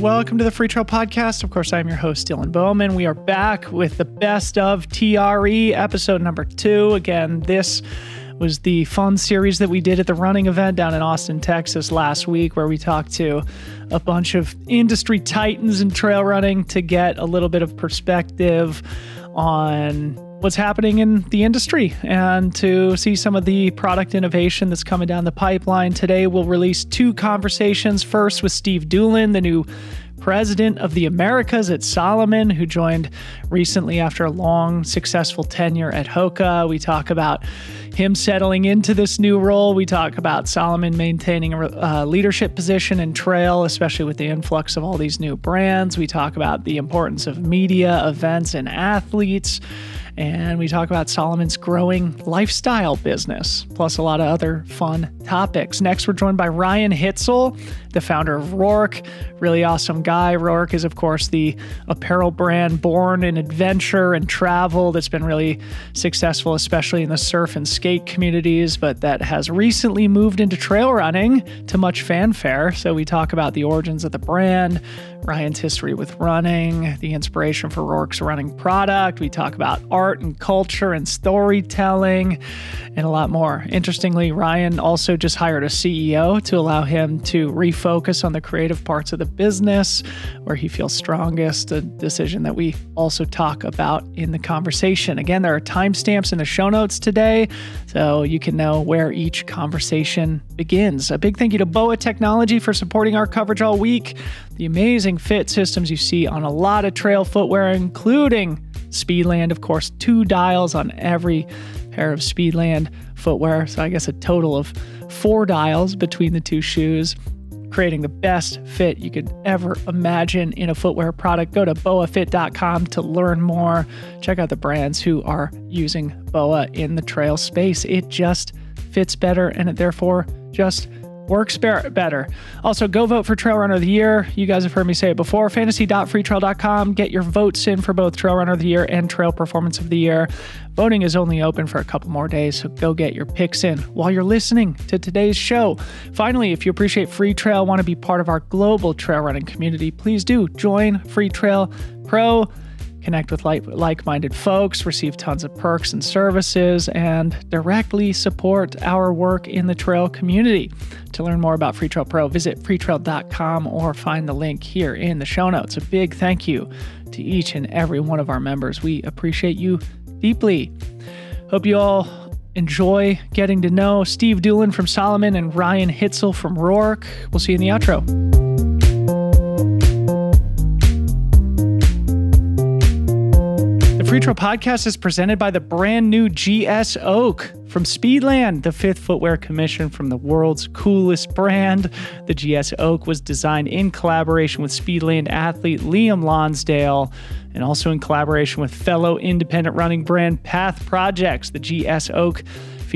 Welcome to the Free Trail Podcast. Of course, I'm your host, Dylan Bowman. We are back with the best of TRE episode number two. Again, this was the fun series that we did at the running event down in Austin, Texas last week, where we talked to a bunch of industry titans in trail running to get a little bit of perspective on what's happening in the industry and to see some of the product innovation that's coming down the pipeline. Today, we'll release two conversations. First, with Steve Doolan, the new president of the Americas at Salomon, who joined recently after a long, successful tenure at Hoka. We talk about him settling into this new role. We talk about Salomon maintaining a uh, leadership position in trail, especially with the influx of all these new brands. We talk about the importance of media, events, and athletes and we talk about Salomon's growing lifestyle business, plus a lot of other fun topics. Next, we're joined by Ryan Hitzel, the founder of Roark. Really awesome guy. Roark is, of course, the apparel brand born in adventure and travel that's been really successful, especially in the surf and skate communities, but that has recently moved into trail running to much fanfare. So we talk about the origins of the brand, Ryan's history with running, the inspiration for Roark's running product. We talk about art and culture and storytelling and a lot more. Interestingly, Ryan also just hired a CEO to allow him to refocus on the creative parts of the business where he feels strongest, a decision that we also talk about in the conversation. Again, there are timestamps in the show notes today so you can know where each conversation begins. A big thank you to BOA Technology for supporting our coverage all week. The amazing fit systems you see on a lot of trail footwear, including Speedland, of course, two dials on every pair of Speedland footwear. So I guess a total of four dials between the two shoes, creating the best fit you could ever imagine in a footwear product. Go to boafit.com to learn more. Check out the brands who are using BOA in the trail space. It just fits better and it therefore just works better. Also, go vote for Trail Runner of the Year. You guys have heard me say it before. Fantasy.freetrail.com. Get your votes in for both Trail Runner of the Year and Trail Performance of the Year. Voting is only open for a couple more days, so go get your picks in while you're listening to today's show. Finally, if you appreciate Free Trail, want to be part of our global trail running community, please do join Free Trail Pro connect with like minded folks, receive tons of perks and services, and directly support our work in the trail community. To learn more about Free Trail Pro, visit freetrail.com or find the link here in the show notes. A big thank you to each and every one of our members. We appreciate you deeply. Hope you all enjoy getting to know Steve Doolan from Salomon and Ryan Hitzel from Roark. We'll see you in the outro. Trail Podcast is presented by the brand new GS Oak from Speedland, the fifth footwear commission from the world's coolest brand. The GS Oak was designed in collaboration with Speedland athlete Liam Lonsdale and also in collaboration with fellow independent running brand Path Projects. The GS Oak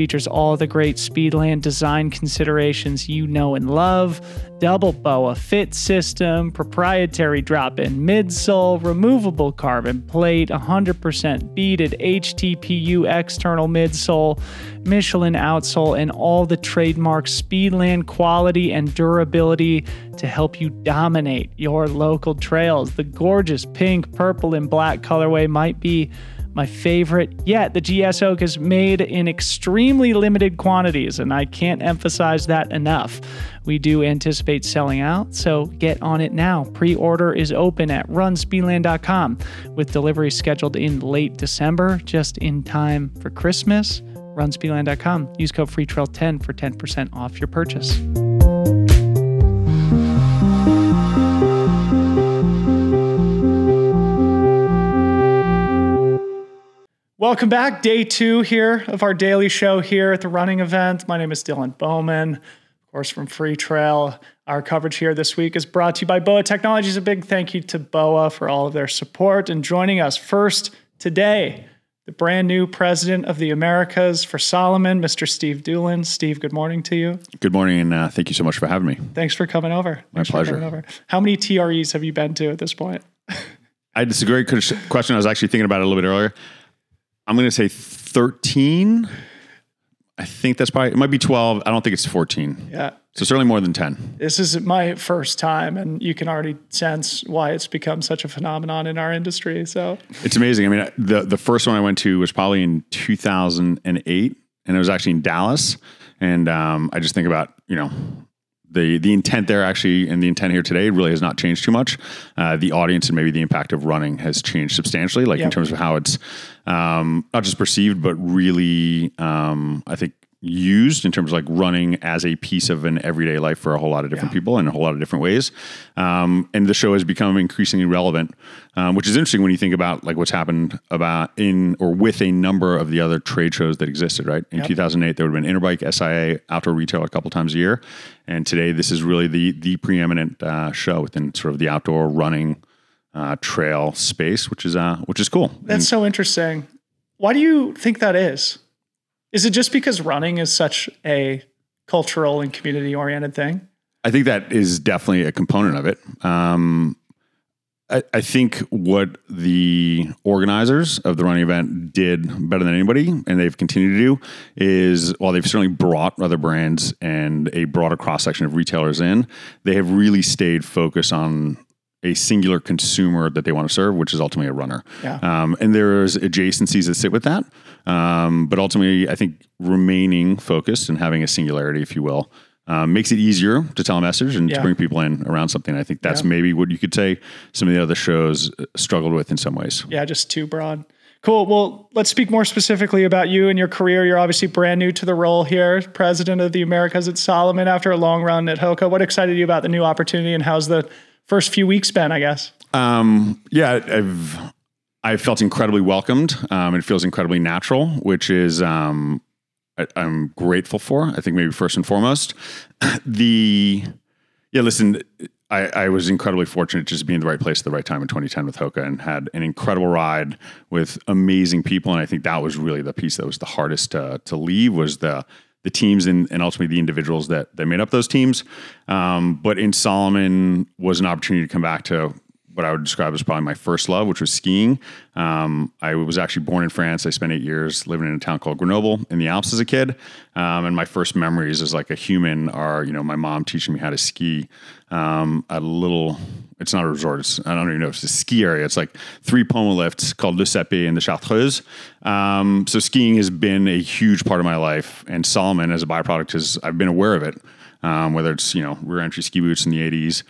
features all the great Speedland design considerations you know and love double BOA fit system, proprietary drop in midsole, removable carbon plate, 100% beaded HTPU external midsole, Michelin outsole, and all the trademark Speedland quality and durability to help you dominate your local trails. The gorgeous pink, purple, and black colorway might be my favorite yet. The GS Oak is made in extremely limited quantities, and I can't emphasize that enough. We do anticipate selling out, so get on it now. Pre order is open at runspeedland.com with delivery scheduled in late December, just in time for Christmas. Runspeedland.com. Use code FreeTrail10 for 10% off your purchase. Welcome back. Day two here of our daily show here at the running event. My name is Dylan Bowman, of course, from Free Trail. Our coverage here this week is brought to you by BOA Technologies. A big thank you to BOA for all of their support and joining us first today, the brand new president of the Americas for Salomon, Mr. Steve Doolan. Steve, good morning to you. Good morning, and uh, thank you so much for having me. Thanks for coming over. My Thanks pleasure. Over. How many TREs have you been to at this point? I, is a great question. I was actually thinking about it a little bit earlier. I'm going to say 13. I think that's probably it might be 12. I don't think it's 14. Yeah. So certainly more than 10. This is my first time, and you can already sense why it's become such a phenomenon in our industry. So It's amazing. I mean, the the first one I went to was probably in 2008, and it was actually in Dallas. And um, I just think about you know the the intent there actually, and the intent here today really has not changed too much. Uh, the audience and maybe the impact of running has changed substantially, like in terms of how it's um, not just perceived, but really, um, I think used in terms of like running as a piece of an everyday life for a whole lot of different Yeah. people in a whole lot of different ways. Um, and the show has become increasingly relevant, um, which is interesting when you think about like what's happened about in or with a number of the other trade shows that existed. Right in Yep. 2008, there would have been Interbike, SIA, Outdoor Retail a couple times a year, and today this is really the the preeminent uh, show within sort of the outdoor running uh, trail space, which is uh, which is cool. that's so interesting. Why do you think that is? Is it just because running is such a cultural and community oriented thing? I think that is definitely a component of it. Um, I, I think what the organizers of the running event did better than anybody, and they've continued to do, is while they've certainly brought other brands and a broader cross section of retailers in, they have really stayed focused on a singular consumer that they want to serve, which is ultimately a runner. Yeah. Um, and there's adjacencies that sit with that. Um, but ultimately, I think remaining focused and having a singularity, if you will, um, makes it easier to tell a message and Yeah. to bring people in around something. I think that's Yeah. maybe what you could say some of the other shows uh, struggled with in some ways. Yeah, just too broad. Cool. Well, let's speak more specifically about you and your career. You're obviously brand new to the role here, president of the Americas at Salomon after a long run at Hoka. What excited you about the new opportunity and how's the first few weeks been, I guess? Um, yeah, I've I felt incredibly welcomed. Um, it feels incredibly natural, which is um, I, I'm grateful for. I think maybe first and foremost, the yeah. Listen, I, I was incredibly fortunate just to be in the right place at the right time in 2010 with Hoka and had an incredible ride with amazing people. And I think that was really the piece that was the hardest to, to leave was the the teams and, and ultimately the individuals that that made up those teams. Um, but in Salomon was an opportunity to come back to what I would describe as probably my first love, which was skiing. Um, I was actually born in France. I spent eight years living in a town called Grenoble in the Alps as a kid. Um, and my first memories as like a human are, you know, my mom teaching me how to ski um, at a little, it's not a resort. It's, I don't even know if it's a ski area. It's like three Poma lifts called Le Sappey and the Chartreuse. Um, so skiing has been a huge part of my life. And Salomon as a byproduct is, I've been aware of it. Um, whether it's, you know, rear entry ski boots in the 80s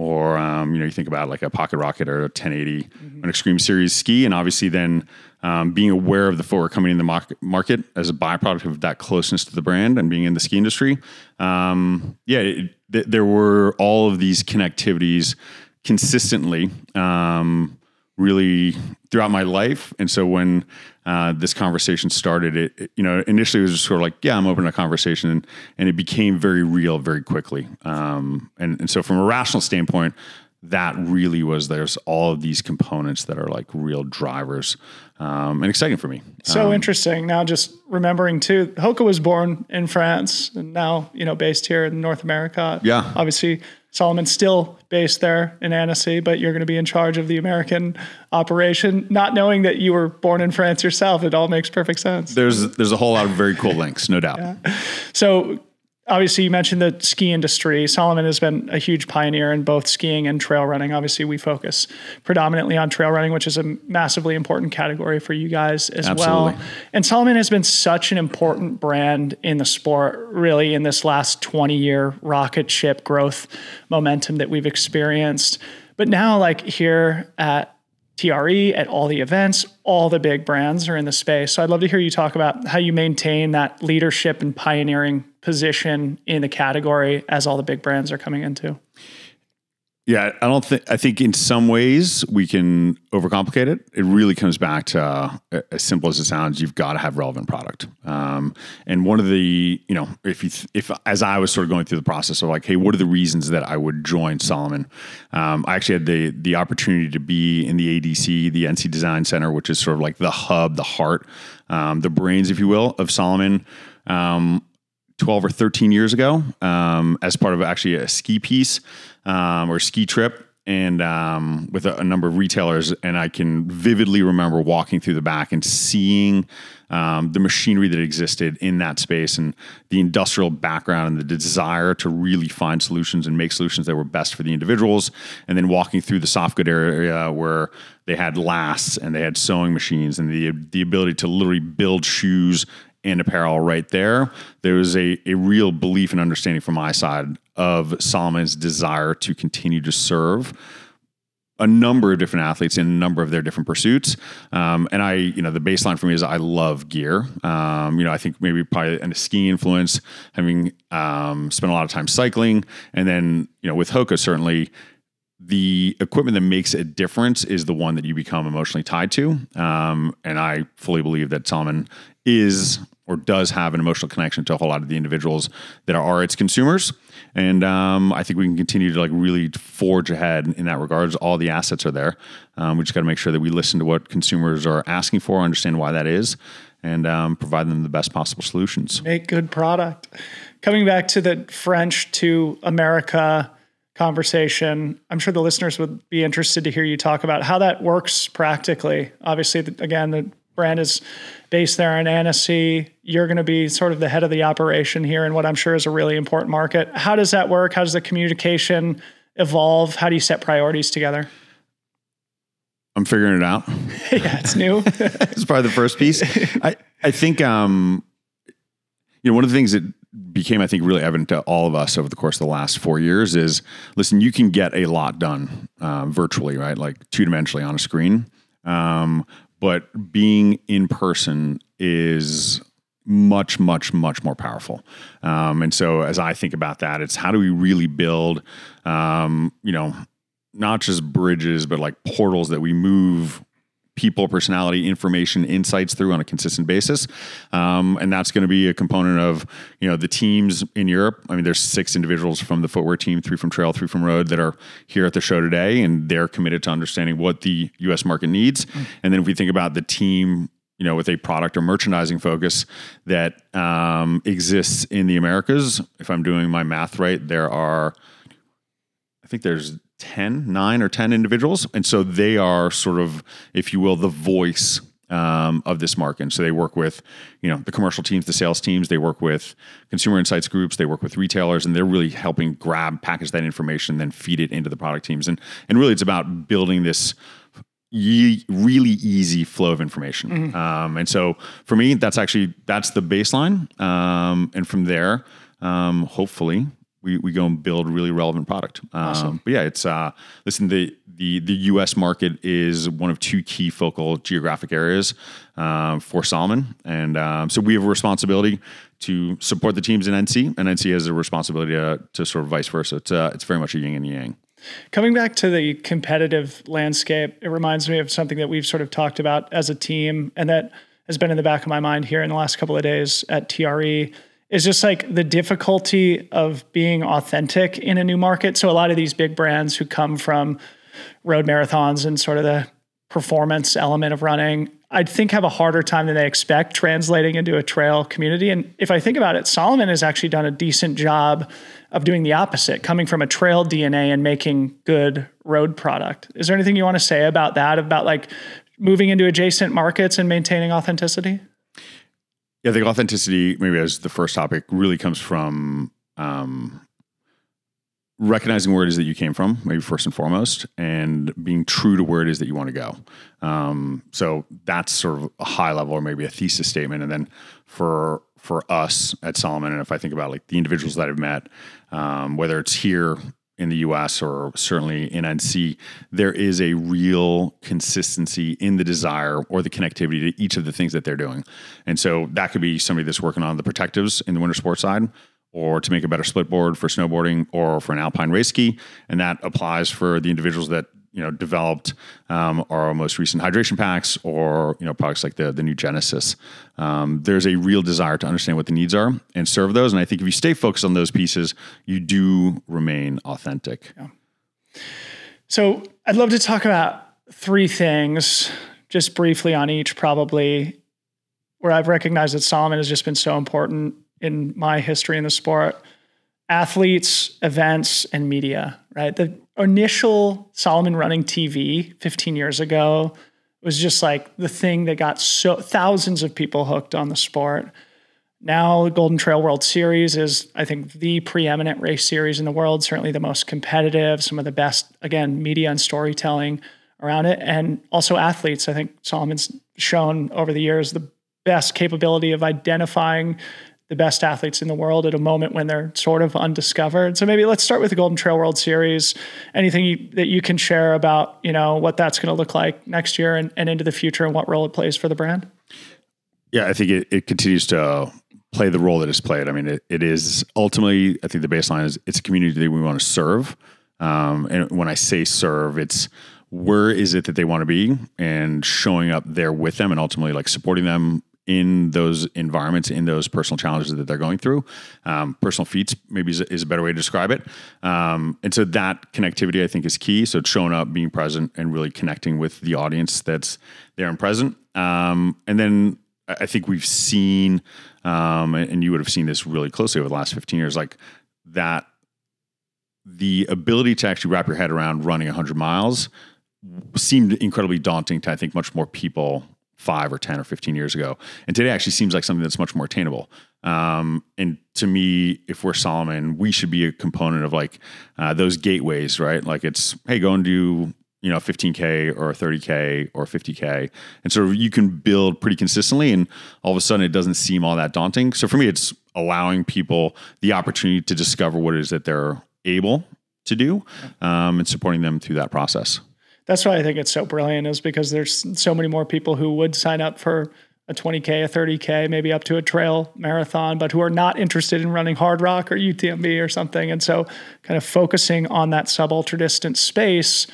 or um, you know you think about like a pocket rocket or a 1080 an extreme series ski and obviously then um, being aware of the footwear coming in the mar- market as a byproduct of that closeness to the brand and being in the ski industry um, yeah it, th- there were all of these connectivities consistently um, really throughout my life and so when uh, this conversation started it, it- you know initially it was just sort of like yeah i'm open to a conversation and, and it became very real very quickly um, and, and so from a rational standpoint that really was there's all of these components that are like real drivers um, and exciting for me So interesting. Now, just remembering too, Hoka was born in France and now, you know, based here in North America. Yeah. Obviously, Salomon's still based there in Annecy, but you're going to be in charge of the American operation. Not knowing that you were born in France yourself, it all makes perfect sense. there's there's a whole lot of very cool links no doubt So, obviously, you mentioned the ski industry. Salomon has been a huge pioneer in both skiing and trail running. Obviously, we focus predominantly on trail running, which is a massively important category for you guys as Absolutely. well. And Salomon has been such an important brand in the sport, really, in this last 20 year rocket ship growth momentum that we've experienced. But now, like here at TRE at all the events, all the big brands are in the space. So I'd love to hear you talk about how you maintain that leadership and pioneering position in the category as all the big brands are coming into. Yeah, I don't think. I think in some ways we can overcomplicate it. It really comes back to uh, as simple as it sounds. You've got to have relevant product. Um, and one of the, you know, if you, th- if as I was sort of going through the process of like, hey, what are the reasons that I would join Salomon? Um, I actually had the the opportunity to be in the ADC, the Annecy Design Center, which is sort of like the hub, the heart, um, the brains, if you will, of Salomon. Um, 12 or 13 years ago um, as part of actually a ski piece um, or ski trip. and um, with a, a, number of retailers, and I can vividly remember walking through the back and seeing um, the machinery that existed in that space and the industrial background and the desire to really find solutions and make solutions that were best for the individuals. And then walking through the soft good area where they had lasts and they had sewing machines and the the ability to literally build shoes and apparel right there. There was a, a real belief and understanding from my side of Salomon's desire to continue to serve a number of different athletes in a number of their different pursuits. Um, and I, you know, the baseline for me is I love gear. Um, you know, I think maybe probably a skiing influence, having um, spent a lot of time cycling, and then you know with Hoka certainly. The equipment that makes a difference is the one that you become emotionally tied to. Um, and I fully believe that Salomon is or does have an emotional connection to a whole lot of the individuals that are its consumers. And um, I think we can continue to like really forge ahead in that regards. All the assets are there. Um, we just got to make sure that we listen to what consumers are asking for, understand why that is, and um, provide them the best possible solutions. Make good product. Coming back to the French to America conversation, I'm sure the listeners would be interested to hear you talk about how that works practically. Obviously, again, the brand is based there in Annecy. You're going to be sort of the head of the operation here in what I'm sure is a really important market. How does that work? How does the communication evolve? How do you set priorities together? I'm figuring it out. yeah, it's new. it's probably the first piece. I, I think, um, you know, one of the things that became, I think, really evident to all of us over the course of the last four years is listen, you can get a lot done uh, virtually, right? Like two dimensionally on a screen. Um, but being in person is much, much, much more powerful. Um, and so, as I think about that, it's how do we really build, um, you know, not just bridges, but like portals that we move people, personality, information, insights through on a consistent basis. Um, and that's going to be a component of, you know, the teams in Europe. I mean, there's six individuals from the footwear team, three from trail, three from road that are here at the show today, and they're committed to understanding what the U.S. market needs. Mm. And then if we think about the team you know, with a product or merchandising focus that um, exists in the Americas. If I'm doing my math right, there are, I think there's 10, nine or 10 individuals. And so they are sort of, if you will, the voice um, of this market. And so they work with, you know, the commercial teams, the sales teams, they work with consumer insights groups, they work with retailers, and they're really helping grab, package that information, then feed it into the product teams. And, and really it's about building this Ye- really easy flow of information. Mm-hmm. Um, and so for me, that's actually that's the baseline. Um, and from there, um, hopefully, we, we go and build really relevant product. Um, awesome. But yeah, it's uh, listen the the the U.S. market is one of two key focal geographic areas uh, for Salomon, and um, so we have a responsibility to support the teams in Annecy, and Annecy has a responsibility to, to sort of vice versa. It's uh, it's very much a yin and yang. Coming back to the competitive landscape, it reminds me of something that we've sort of talked about as a team, and that has been in the back of my mind here in the last couple of days at TRE is just like the difficulty of being authentic in a new market. So a lot of these big brands who come from road marathons and sort of the performance element of running, I think have a harder time than they expect translating into a trail community. And if I think about it, Salomon has actually done a decent job of doing the opposite, coming from a trail DNA and making good road product. Is there anything you want to say about that, about like moving into adjacent markets and maintaining authenticity? Yeah, I think authenticity, maybe as the first topic, really comes from um, recognizing where it is that you came from, maybe first and foremost, and being true to where it is that you want to go. Um, so that's sort of a high level, or maybe a thesis statement. And then for for us at Salomon, and if I think about like the individuals that I've met, um, whether it's here in the US or certainly in Annecy, there is a real consistency in the desire or the connectivity to each of the things that they're doing. And so that could be somebody that's working on the protectives in the winter sports side or to make a better split board for snowboarding or for an alpine race ski. And that applies for the individuals that you know developed um, our most recent hydration packs or you know products like the the new Genesis. Um, there's a real desire to understand what the needs are and serve those. And I think if you stay focused on those pieces, you do remain authentic. Yeah. So I'd love to talk about three things, just briefly on each, probably where I've recognized that Salomon has just been so important in my history in the sport athletes, events, and media. right? The initial Salomon running TV 15 years ago was just like the thing that got so thousands of people hooked on the sport. Now, the Golden Trail World Series is, I think, the preeminent race series in the world, certainly the most competitive, some of the best, again, media and storytelling around it. And also athletes. I think Salomon's shown over the years the best capability of identifying the best athletes in the world at a moment when they're sort of undiscovered. So maybe let's start with the Golden Trail World Series. Anything you, that you can share about, you know, what that's going to look like next year and, and into the future and what role it plays for the brand? Yeah, I think it, it continues to play the role that it's played. I mean, it, it is ultimately, I think the baseline is it's a community that we want to serve. Um, and when I say serve, it's where is it that they want to be and showing up there with them and ultimately like supporting them in those environments, in those personal challenges that they're going through. Um, personal feats maybe is, is, a better way to describe it. Um, and so that connectivity I think is key. So it's showing up, being present, and really connecting with the audience that's there and present. Um, and then I think we've seen, um, and you would have seen this really closely over the last 15 years, like that the ability to actually wrap your head around running 100 miles seemed incredibly daunting to I think much more people five or 10 or 15 years ago. And today actually seems like something that's much more attainable. Um, and to me, if we're Salomon, we should be a component of like uh, those gateways, right? Like it's, hey, go and do, you know, 15K or 30K or 50K. And so you can build pretty consistently and all of a sudden it doesn't seem all that daunting. So for me, it's allowing people the opportunity to discover what it is that they're able to do um, and supporting them through that process that's why I think it's so brilliant is because there's so many more people who would sign up for a 20K, a 30K, maybe up to a trail marathon, but who are not interested in running Hardrock or UTMB or something. And so kind of focusing on that sub ultra distance space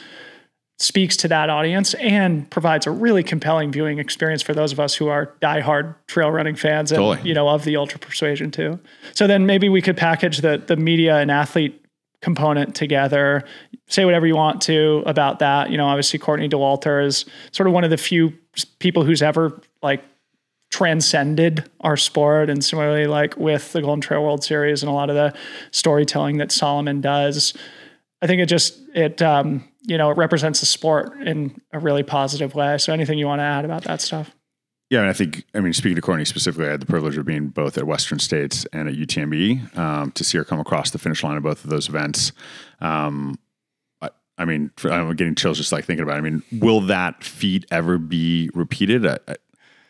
speaks to that audience and provides a really compelling viewing experience for those of us who are diehard trail running fans and totally. you know of the ultra persuasion too. So then maybe we could package the the media and athlete component together. Say whatever you want to about that. You know, obviously Courtney Dauwalter is sort of one of the few people who's ever like transcended our sport and similarly like with the Golden Trail World Series and a lot of the storytelling that Salomon does. I think it just it um, you know, it represents the sport in a really positive way. So anything you want to add about that stuff? Yeah, and I think I mean speaking to Courtney specifically, I had the privilege of being both at Western States and at UTMB um, to see her come across the finish line of both of those events. Um, I, mean, I'm getting chills just like thinking about. it. I mean, will that feat ever be repeated? I,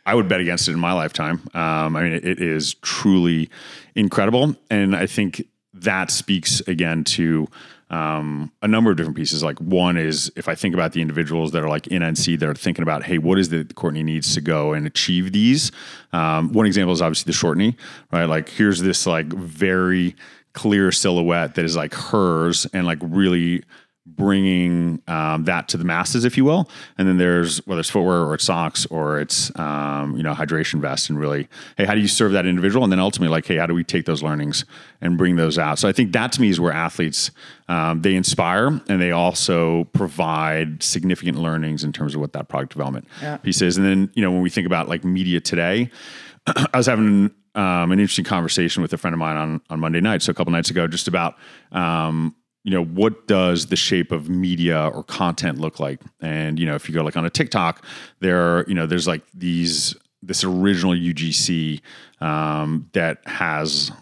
I would bet against it in my lifetime. Um, I mean, it, is truly incredible, and I think that speaks again to um, a number of different pieces. Like one is if I think about the individuals that are like in Annecy that are thinking about, hey, what is it Courtney needs to go and achieve these? Um, one example is obviously the short knee, right? Like here's this like very clear silhouette that is like hers and like really bringing um, that to the masses, if you will. And then there's whether it's footwear or it's socks or it's um, you know hydration vest, and really, hey, how do you serve that individual? And then ultimately, like, hey, how do we take those learnings and bring those out? So I think that to me is where athletes um, they inspire and they also provide significant learnings in terms of what that product development yeah. piece is. And then you know when we think about like media today, I was having um, an interesting conversation with a friend of mine on on Monday night, so a couple nights ago, just about um, you know what does the shape of media or content look like? And you know if you go like on a tiktok there are you know there's like these this original ugc um, that has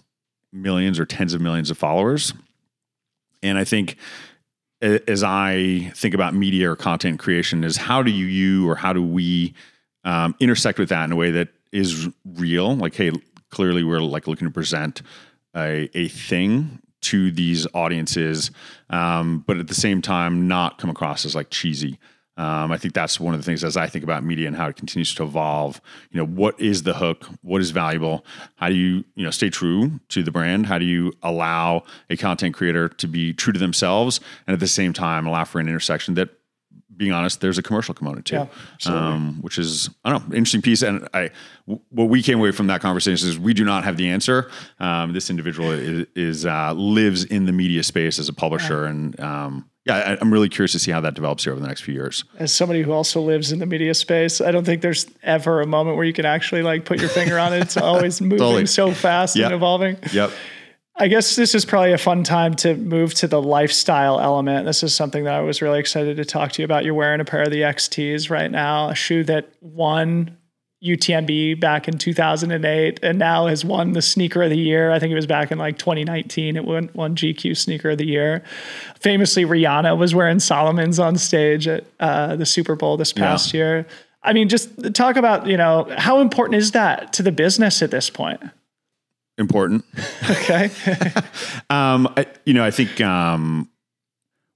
millions or tens of millions of followers. And i think as i think about media or content creation is how do you you or how do we um, intersect with that in a way that is real? Like hey clearly we're like looking to present a, a thing to these audiences, um, but at the same time, not come across as like cheesy. Um, I think that's one of the things as I think about media and how it continues to evolve. You know, what is the hook? What is valuable? How do you you know stay true to the brand? How do you allow a content creator to be true to themselves and at the same time allow for an intersection that being honest, there's a commercial component too, yeah, um, which is I don't know interesting piece. And I, w- what we came away from that conversation is we do not have the answer. Um, this individual is, is uh, lives in the media space as a publisher, yeah. and um, yeah, I, am really curious to see how that develops here over the next few years. As somebody who also lives in the media space, I don't think there's ever a moment where you can actually like put your finger on it. It's always moving totally. so fast yep. and evolving. Yep. I guess this is probably a fun time to move to the lifestyle element. This is something that I was really excited to talk to you about. You're wearing a pair of the XTs right now, a shoe that won UTMB back in 2008 and now has won the sneaker of the year. I think it was back in like 2019. It won, won GQ sneaker of the year. Famously, Rihanna was wearing Salomon's on stage at uh, the Super Bowl this past yeah. year. I mean, just talk about, you know, how important is that to the business at this point? Important. Okay. um, I, you know, I think um,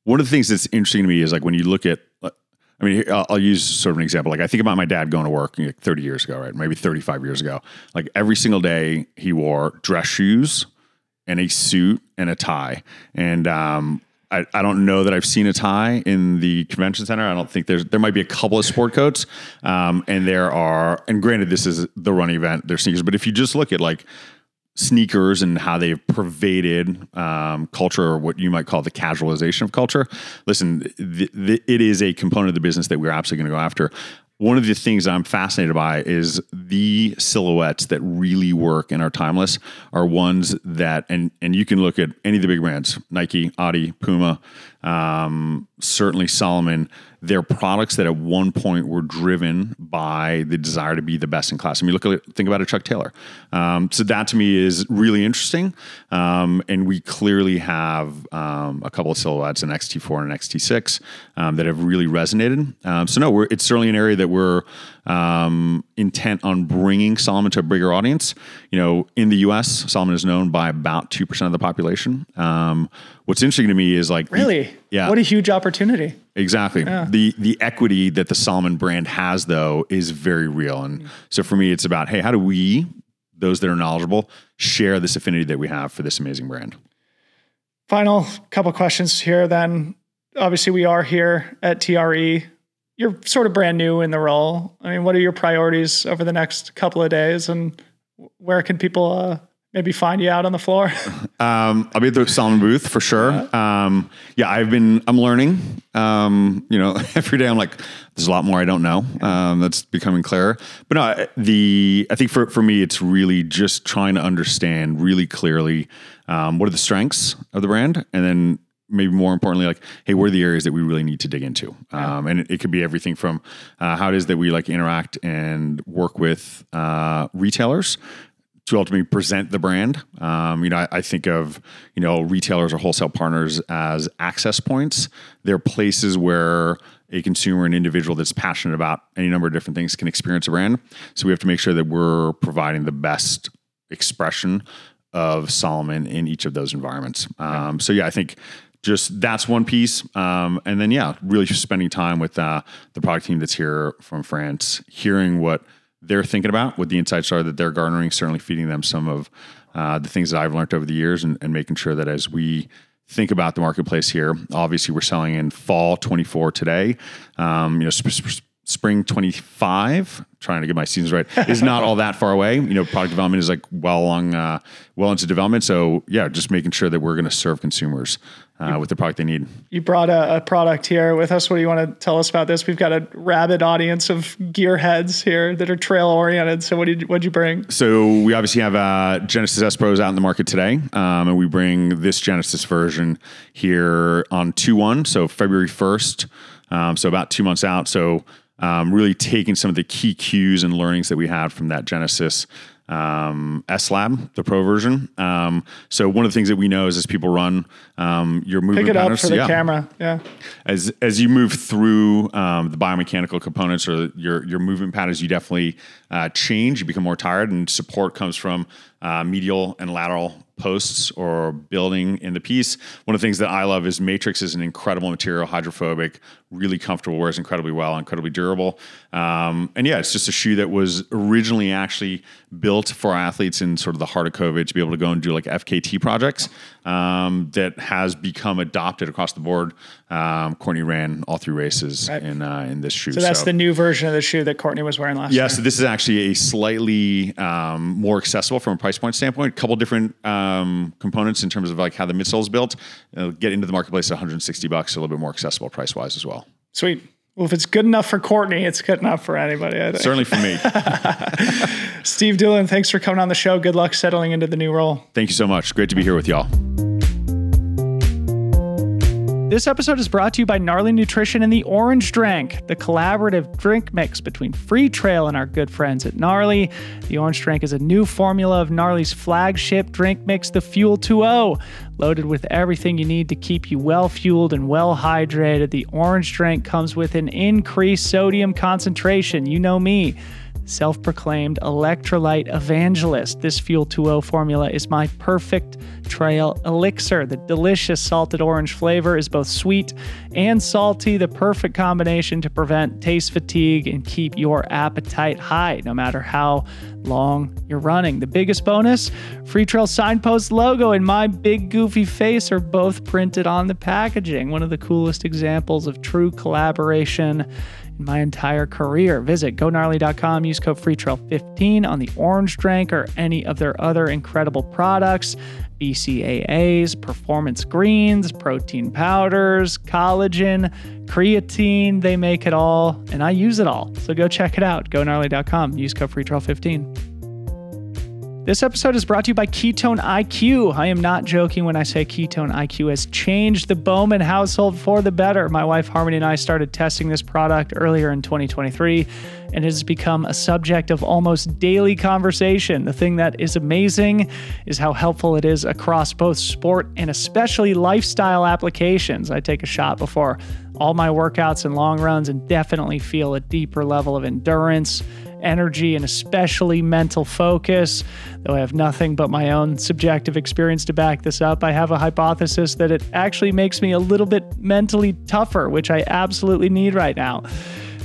one of the things that's interesting to me is like when you look at, I mean, I'll, I'll, use sort of an example. Like I think about my dad going to work like 30 years ago, right? Maybe 35 years ago. Like every single day he wore dress shoes and a suit and a tie. And um, I, I don't know that I've seen a tie in the convention center. I don't think there's there might be a couple of sport coats, um, and there are. And granted, this is the running event, they're sneakers. But if you just look at like sneakers and how they've pervaded um, culture or what you might call the casualization of culture. Listen, it is a component of the business that we're absolutely going to go after. One of the things I'm fascinated by is the silhouettes that really work and are timeless are ones that, and and you can look at any of the big brands, Nike, Adi, Puma, um, certainly Salomon, they're products that at one point were driven by the desire to be the best in class. I mean, look at think about a Chuck Taylor. Um, so that to me is really interesting, um, and we clearly have um, a couple of silhouettes, an XT4 and an XT6, um, that have really resonated. Um, so no, it's certainly an area that we're um, intent on bringing Salomon to a bigger audience. You know, in the U.S., Salomon is known by about two percent of the population. Um, what's interesting to me is like, really, the, yeah, what a huge opportunity. Exactly. Yeah. The the equity that the Salomon brand has, though, is very real. And mm. so for me, it's about hey, how do we, those that are knowledgeable, share this affinity that we have for this amazing brand. Final couple questions here. Then, obviously, we are here at TRE you're sort of brand new in the role. I mean, what are your priorities over the next couple of days, and where can people uh, maybe find you out on the floor? Um, I'll be at the Salomon booth for sure. Yeah. Um, yeah, I've been I'm learning. Um, you know, every day I'm like, there's a lot more I don't know. Um, that's becoming clearer. But no, the I think for for me, it's really just trying to understand really clearly um, what are the strengths of the brand, and then maybe more importantly, like, hey, what are the areas that we really need to dig into? Um, and it, it, could be everything from uh, how it is that we like interact and work with uh, retailers to ultimately present the brand. Um, you know, I, I, think of you know retailers or wholesale partners as access points. They're places where a consumer, an individual that's passionate about any number of different things, can experience a brand. So we have to make sure that we're providing the best expression of Salomon in each of those environments. Um, so yeah, I think just that's one piece. Um, and then, yeah, really just spending time with uh, the product team that's here from France, hearing what they're thinking about, what the insights are that they're garnering, certainly feeding them some of uh, the things that I've learned over the years and, and, making sure that as we think about the marketplace here, obviously we're selling in fall 24 today. Um, you know, sp- sp- spring 25 trying to get my seasons right is not all that far away. You know product development is like well along uh, well into development. So yeah just making sure that we're going to serve consumers uh, with the product they need. You brought a, a, product here with us. What do you want to tell us about this? We've got a rabid audience of gearheads here that are trail oriented. So what did you, what'd you bring? So we obviously have uh, genesis s pros out in the market today um, and we bring this genesis version here on 2-1 so february 1st um, so about two months out. So um, really taking some of the key cues and learnings that we had from that Genesis um, S Lab, the Pro version. Um, so one of the things that we know is as people run, um, your movement pick it patterns, up for the yeah. camera. Yeah. As as you move through um, the biomechanical components or your your movement patterns, you definitely uh, change. You become more tired, and support comes from uh, medial and lateral posts or building in the piece. One of the things that I love is Matryx is an incredible material, hydrophobic, really comfortable, wears incredibly well, incredibly durable. Um, and yeah, it's just a shoe that was originally actually built for athletes in sort of the heart of COVID to be able to go and do like FKT projects um, that has become adopted across the board. Um, Courtney ran all three races right. in uh, in this shoe. So that's so. the new version of the shoe that Courtney was wearing last yeah, year. Yeah, so this is actually a slightly um, more accessible from a price point standpoint. A couple different um, components in terms of like how the midsole is built. It'll get into the marketplace at 160 bucks, a little bit more accessible price wise as well. Sweet. Well, if it's good enough for Courtney, it's good enough for anybody. Certainly for me. Steve Doolan, thanks for coming on the show. Good luck settling into the new role. Thank you so much. Great to be here with y'all. This episode is brought to you by Gnarly Nutrition and the Orange Drink, the collaborative drink mix between Free Trail and our good friends at Gnarly. The Orange Drink is a new formula of Gnarly's flagship drink mix, the Fuel 2.0. Loaded with everything you need to keep you well fueled and well hydrated, the Orange Drink comes with an increased sodium concentration. You know me self proclaimed electrolyte evangelist. This Fuel 2.0 formula is my perfect trail elixir. The delicious salted orange flavor is both sweet and salty, the perfect combination to prevent taste fatigue and keep your appetite high, no matter how long you're running. The biggest bonus Free Trail signpost logo and my big goofy face are both printed on the packaging. One of the coolest examples of true collaboration my entire career. Visit gonarly.com, use code FreeTrail15 on the Orange drink or any of their other incredible products BCAAs, performance greens, protein powders, collagen, creatine. They make it all, and I use it all. So go check it out. GoNarly.com, use code FreeTrail15. This episode is brought to you by Ketone IQ. I am not joking when I say Ketone IQ has changed the Bowman household for the better. My wife Harmony and I started testing this product earlier in 2023 and it has become a subject of almost daily conversation. The thing that is amazing is how helpful it is across both sport and especially lifestyle applications. I take a shot before all my workouts and long runs and definitely feel a deeper level of endurance energy, and especially mental focus. Though I have nothing but my own subjective experience to back this up, I have a hypothesis that it actually makes me a little bit mentally tougher, which I absolutely need right now.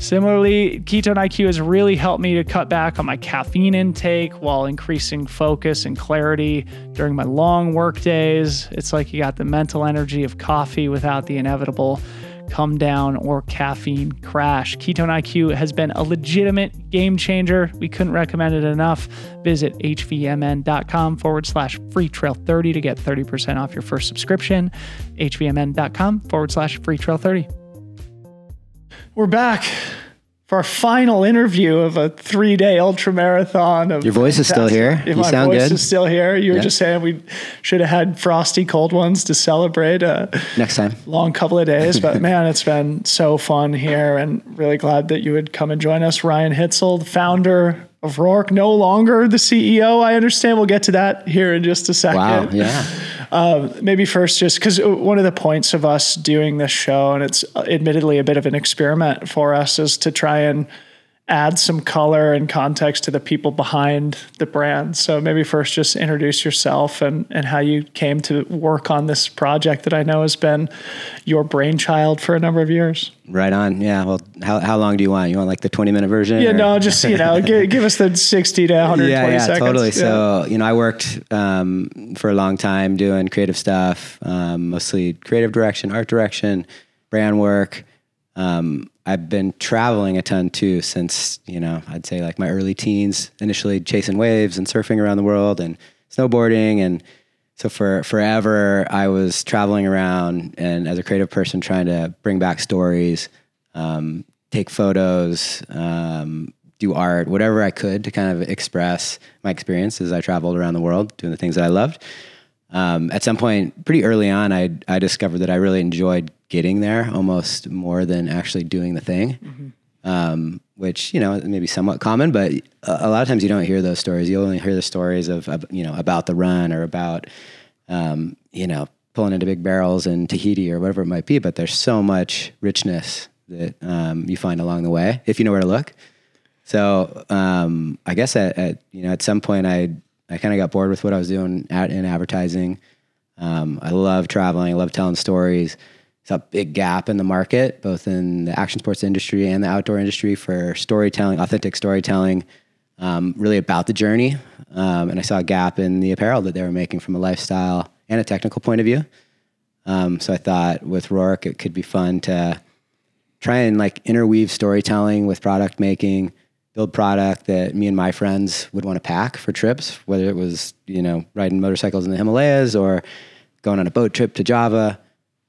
Similarly, Ketone IQ has really helped me to cut back on my caffeine intake while increasing focus and clarity during my long work days. It's like you got the mental energy of coffee without the inevitable come down or caffeine crash. Ketone IQ has been a legitimate game changer. We couldn't recommend it enough. Visit hvmn.com forward slash free trail 30 to get 30% off your first subscription. hvmn.com forward slash free trail 30. We're back for our final interview of a three day ultra marathon. Of Your voice is still here. If you my sound voice good. is still here. You were just saying we should have had frosty cold ones to celebrate a Next time. long couple of days. But man, it's been so fun here and really glad that you would come and join us. Ryan Hitzel, the founder of Roark, no longer the CEO. I understand. We'll get to that here in just a second Wow. Yeah. Um, maybe first just because uh, one of the points of us doing this show and it's uh, admittedly a bit of an experiment for us is to try and add some color and context to the people behind the brand so maybe first just introduce yourself and, and how you came to work on this project that i know has been your brainchild for a number of years Right on. Yeah. Well, how, how long do you want? You want like the 20 minute version? yeah or- no just you know give, give us the 60 to 120 yeah, yeah, seconds totally. Yeah. So, you know, I worked um, for a long time doing creative stuff, um, mostly creative direction, art direction, brand work. Um, I've been traveling a ton too since, you know, I'd say like my early teens, initially chasing waves and surfing around the world and snowboarding. And so for forever, I was traveling around and as a creative person trying to bring back stories, um, take photos, um, do art, whatever I could to kind of express my experience as I traveled around the world doing the things that I loved. Um, at some point, pretty early on, I I discovered that I really enjoyed getting there almost more than actually doing the thing. Um, which you know maybe somewhat common, but a, a lot of times you don't hear those stories. You only hear the stories of, of you know about the run or about um, you know pulling into big barrels in Tahiti or whatever it might be. But there's so much richness that um, you find along the way if you know where to look. So um, I guess at, at you know at some point I I kind of got bored with what I was doing at, in advertising. Um, I love traveling. I love telling stories. It's a big gap in the market, both in the action sports industry and the outdoor industry for storytelling, authentic storytelling, um, really about the journey. Um, and I saw a gap in the apparel that they were making from a lifestyle and a technical point of view. Um, so I thought with Roark, it could be fun to try and like interweave storytelling with product making, build product that me and my friends would want to pack for trips, whether it was, you know, riding motorcycles in the Himalayas or going on a boat trip to Java.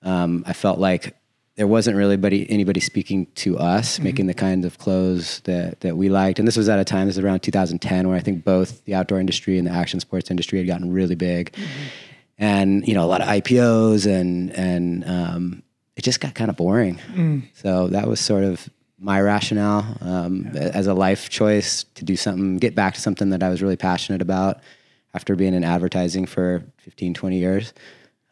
Um, I felt like there wasn't really anybody, anybody speaking to us, Mm-hmm. making the kinds of clothes that, that we liked. And this was at a time, this was around 2010, where I think both the outdoor industry and the action sports industry had gotten really big. Mm-hmm. And, you know, a lot of IPOs and, and um, it just got kind of boring. Mm. So that was sort of my rationale um, as a life choice to do something, get back to something that I was really passionate about after being in advertising for 15, 20 years.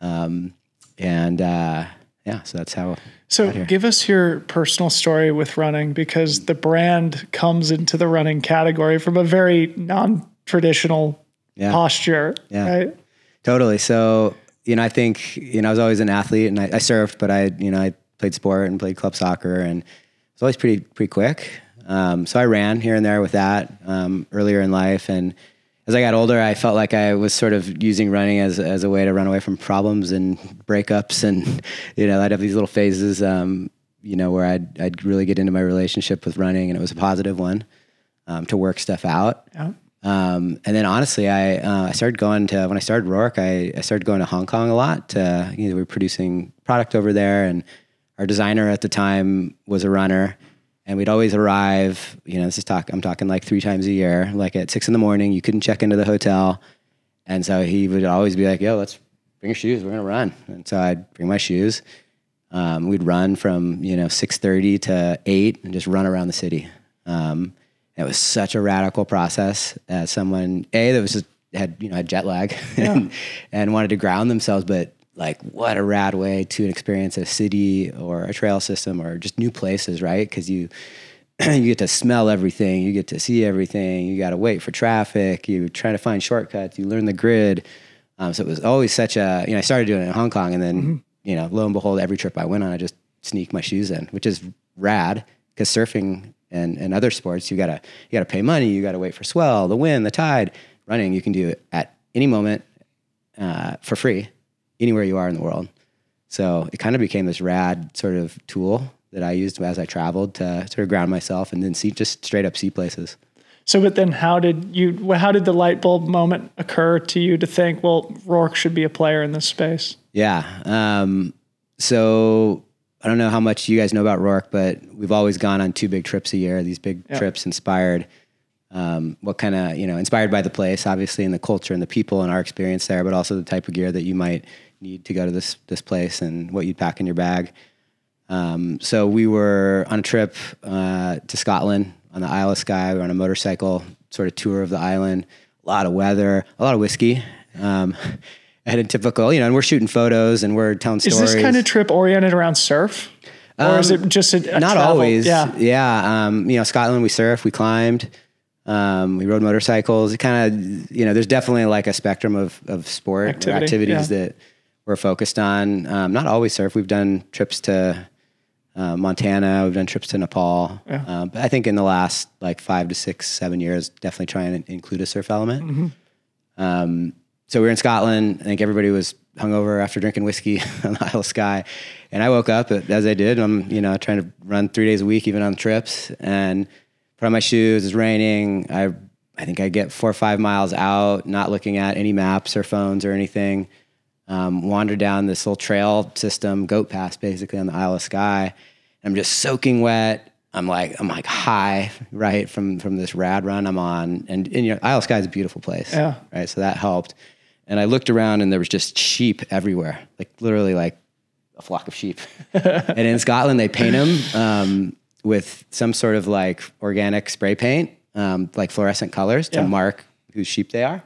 Um, and uh, yeah, so that's how. So give us your personal story with running because the brand comes into the running category from a very non-traditional Yeah. posture, Yeah. right? Totally. So, you know, I think, you know, I was always an athlete and I, I surfed, but I, you know, I played sport and played club soccer and Always pretty, pretty quick. Um, so I ran here and there with that um, earlier in life. And as I got older, I felt like I was sort of using running as, as a way to run away from problems and breakups. And, you know, I'd have these little phases, um, you know, where I'd, I'd really get into my relationship with running and it was a positive one um, to work stuff out. Yeah. Um, and then honestly, I uh, I started going to when I started Roark, I, I started going to Hong Kong a lot. To, you know, we were producing product over there, and our designer at the time was a runner, and we'd always arrive. You know, this is talk. I'm talking like three times a year. Like at six in the morning, you couldn't check into the hotel, and so he would always be like, "Yo, let's bring your shoes. We're gonna run." And so I'd bring my shoes. Um, we'd run from you know six thirty to eight, and just run around the city. Um, it was such a radical process as someone a that was just had you know had jet lag and, and wanted to ground themselves, but like what a rad way to experience a city or a trail system or just new places, right? Because you you get to smell everything, you get to see everything, you got to wait for traffic, you try to find shortcuts, you learn the grid. Um, so it was always such a you know I started doing it in Hong Kong, and then you know lo and behold, every trip I went on, I just sneak my shoes in, which is rad because surfing and, and other sports, you gotta you gotta pay money, you gotta wait for swell, the wind, the tide. Running, you can do it at any moment uh, for free, anywhere you are in the world. So it kind of became this rad sort of tool that I used as I traveled to sort of ground myself and then see just straight up see places. So, but then how did you? How did the light bulb moment occur to you to think, well, Roark should be a player in this space? Yeah. Um, so I don't know how much you guys know about Roark, but we've always gone on two big trips a year. These big trips inspired um, what kind of you know inspired by the place, obviously, and the culture and the people and our experience there, but also the type of gear that you might need to go to this this place and what you'd pack in your bag. Um, so we were on a trip uh, to Scotland on the Isle of Skye. We were on a motorcycle sort of tour of the island. A lot of weather, a lot of whiskey. Um, and a typical, you know, and we're shooting photos and we're telling stories. Is this kind of trip oriented around surf, or is it just a, a not travel- always. Yeah. yeah. Um, you know, Scotland, we surf, we climbed, um, we rode motorcycles. It kind of, you know, there's definitely like a spectrum of of sport or Activity, activities yeah. that we're focused on. Um, not always surf. We've done trips to uh, Montana. We've done trips to Nepal. Yeah. Um, but I think in the last like five to six, seven years, definitely trying to include a surf element. Mm-hmm. Um, so we were in Scotland. I think everybody was hungover after drinking whiskey on the Isle of Skye. And I woke up as I did. I'm, you know, trying to run three days a week, even on trips, and put on my shoes. It's raining. I, I think I get four or five miles out, not looking at any maps or phones or anything. Um, wander down this little trail system, goat pass, basically on the Isle of Skye. I'm just soaking wet. I'm like I'm like high, right, from from this rad run I'm on, and, and you know Isle of Skye is a beautiful place, Yeah. right. So that helped. And I looked around, and there was just sheep everywhere, like literally like a flock of sheep. and in Scotland, they paint them um, with some sort of like organic spray paint, um, like fluorescent colors to Yeah. mark whose sheep they are.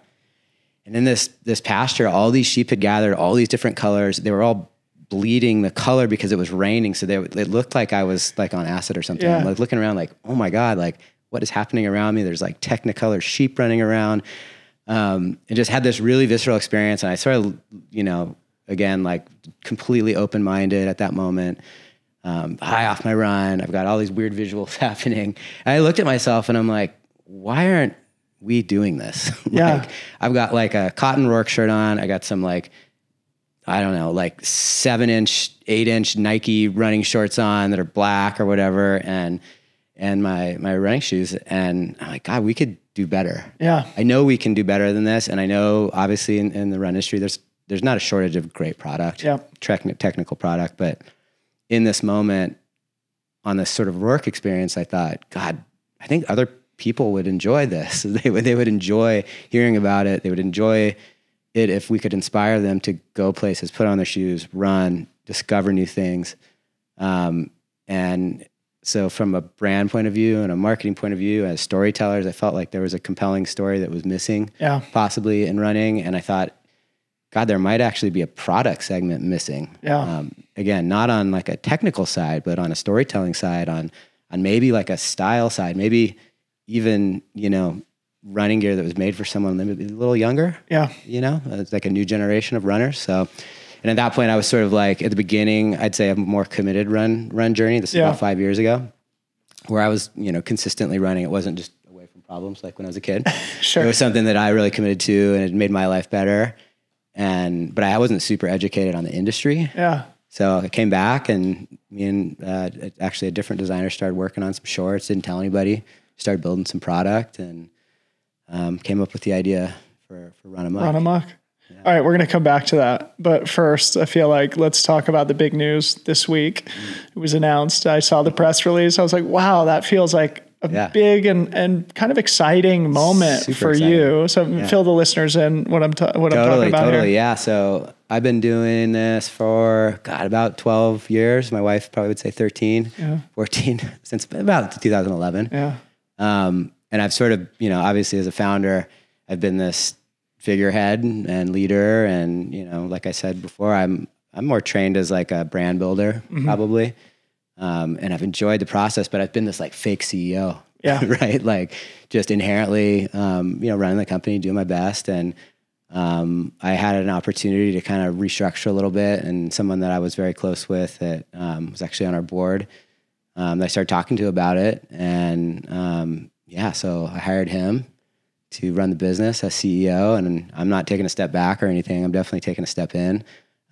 And in this this pasture, all these sheep had gathered, all these different colors. They were all bleeding the color because it was raining. So they, it looked like I was like on acid or something. Yeah. I'm like looking around, like, oh my god, like what is happening around me? There's like Technicolor sheep running around. Um, and just had this really visceral experience. And I sort of, you know, again, like completely open minded at that moment. Um, high off my run. I've got all these weird visuals happening. And I looked at myself and I'm like, why aren't we doing this? Yeah. like, I've got like a cotton Roark shirt on. I got some like, I don't know, like seven inch, eight inch Nike running shorts on that are black or whatever, and and my my running shoes. And I'm like, God, we could do better. Yeah. I know we can do better than this, and I know obviously in, in the run industry, there's there's not a shortage of great product, Yeah. techni- technical product, but in this moment on this sort of work experience, I thought, God, I think other people would enjoy this. They would, they would enjoy hearing about it. They would enjoy it if we could inspire them to go places, put on their shoes, run, discover new things. Um, and so, from a brand point of view and a marketing point of view, as storytellers, I felt like there was a compelling story that was missing, Yeah. possibly in running. And I thought, God, there might actually be a product segment missing. Yeah. Um, again, not on like a technical side, but on a storytelling side, on on maybe like a style side, maybe even you know running gear that was made for someone a little younger. Yeah. You know, it's like a new generation of runners. So, and at that point, I was sort of like at the beginning, I'd say a more committed run run journey. This is Yeah. about five years ago, where I was you know consistently running. It wasn't just away from problems like when I was a kid. Sure. It was something that I really committed to, and it made my life better. And but I wasn't super educated on the industry. Yeah. So I came back, and me and uh, actually a different designer started working on some shorts. Didn't tell anybody. Started building some product, and um, came up with the idea for for Run Amok. Run amok. All right, we're going to come back to that. But first, I feel like let's talk about the big news this week. It was announced. I saw the press release. I was like, wow, that feels like a Yeah. big and, and kind of exciting moment Super for exciting. you. So fill the listeners in what I'm, ta- what I'm talking Totally, about totally, here. yeah. So I've been doing this for God about twelve years. My wife probably would say 13, Yeah. 14, since about 2011. Yeah. Um, and I've sort of, you know, obviously as a founder, I've been this figurehead and leader. And, you know, like I said before, I'm, I'm more trained as like a brand builder probably. Um, and I've enjoyed the process, but I've been this like fake CEO, Yeah. right? Like just inherently, um, you know, running the company, doing my best. And, um, I had an opportunity to kind of restructure a little bit and someone that I was very close with that, um, was actually on our board, um, I started talking to about it. And um, yeah, so I hired him to run the business as CEO. And I'm not taking a step back or anything. I'm definitely taking a step in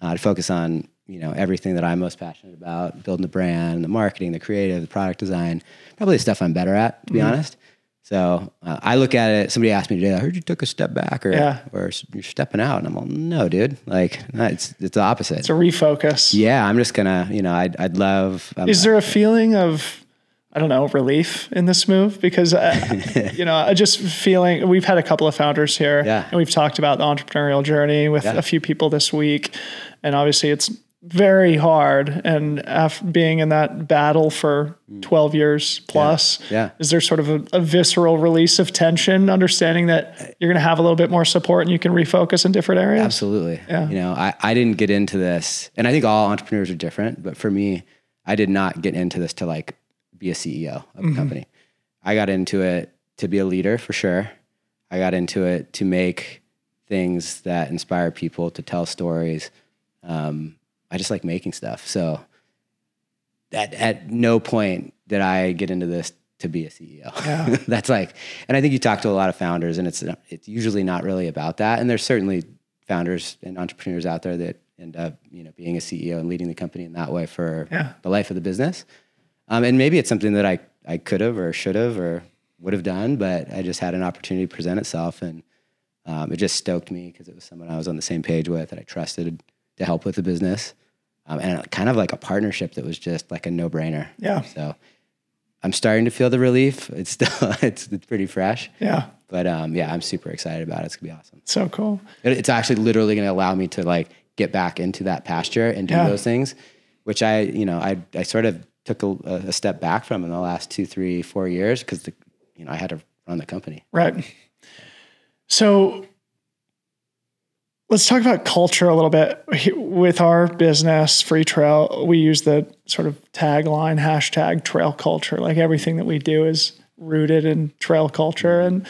uh, to focus on you know everything that I'm most passionate about: building the brand, the marketing, the creative, the product design. Probably the stuff I'm better at, to be honest. So uh, I look at it. Somebody asked me today, "I heard you took a step back, or Yeah. or you're stepping out," and I'm like, "No, dude. Like, no, it's it's the opposite." It's a refocus. yeah, I'm just gonna, you know, I'd I'd love. Um, Is there a feeling of, I don't know, relief in this move? Because, uh, you know, I just feeling, we've had a couple of founders here Yeah. and we've talked about the entrepreneurial journey with Yeah. a few people this week. And obviously it's very hard. And after being in that battle for 12 years plus, Mm. Yeah. is there sort of a, a visceral release of tension, understanding that you're going to have a little bit more support and you can refocus in different areas? Absolutely. Yeah. You know, I, I didn't get into this, and I think all entrepreneurs are different, but for me, I did not get into this to like be a CEO of a company. I got into it to be a leader for sure. I got into it to make things that inspire people to tell stories. Um, I just like making stuff. So at, at no point did I get into this to be a CEO. Yeah. That's like, and I think you talk to a lot of founders, and it's it's usually not really about that. And there's certainly founders and entrepreneurs out there that end up, you know, being a CEO and leading the company in that way for Yeah. the life of the business. Um, and maybe it's something that I I could have or should have or would have done, but I just had an opportunity to present itself, and um, it just stoked me because it was someone I was on the same page with that I trusted to help with the business, um, and kind of like a partnership that was just like a no brainer. Yeah. So I'm starting to feel the relief. It's still it's, it's pretty fresh, Yeah. but um, yeah, I'm super excited about it. It's gonna be awesome. So cool. It- It's actually literally gonna allow me to like get back into that pasture and do Yeah. those things, which I you know I I sort of took a, a step back from in the last two three four years because the you know I had to run the company. Right. So let's talk about culture a little bit. With our business, Free Trail, we use the sort of tagline hashtag trail culture. Like everything that we do is rooted in trail culture. And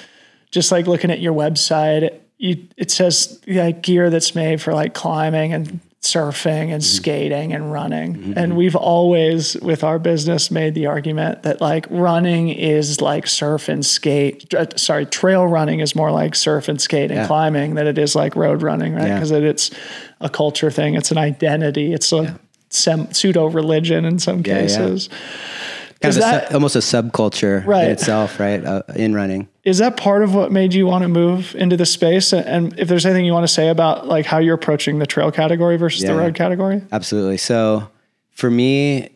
just like looking at your website, you, it says like gear that's made for like climbing and surfing and skating and running. And we've always, with our business, made the argument that like running is like surf and skate. uh, Sorry, trail running is more like surf and skate and Yeah. climbing than it is like road running, right? Yeah. Because it, it's a culture thing, it's an identity, it's a sem- pseudo religion in some Yeah, yeah. cases. Kind Is of a that- su- almost a subculture Right. in itself, right? Uh, in running. Is that part of what made you want to move into the space? And if there's anything you want to say about like how you're approaching the trail category versus the road category? Absolutely. So for me,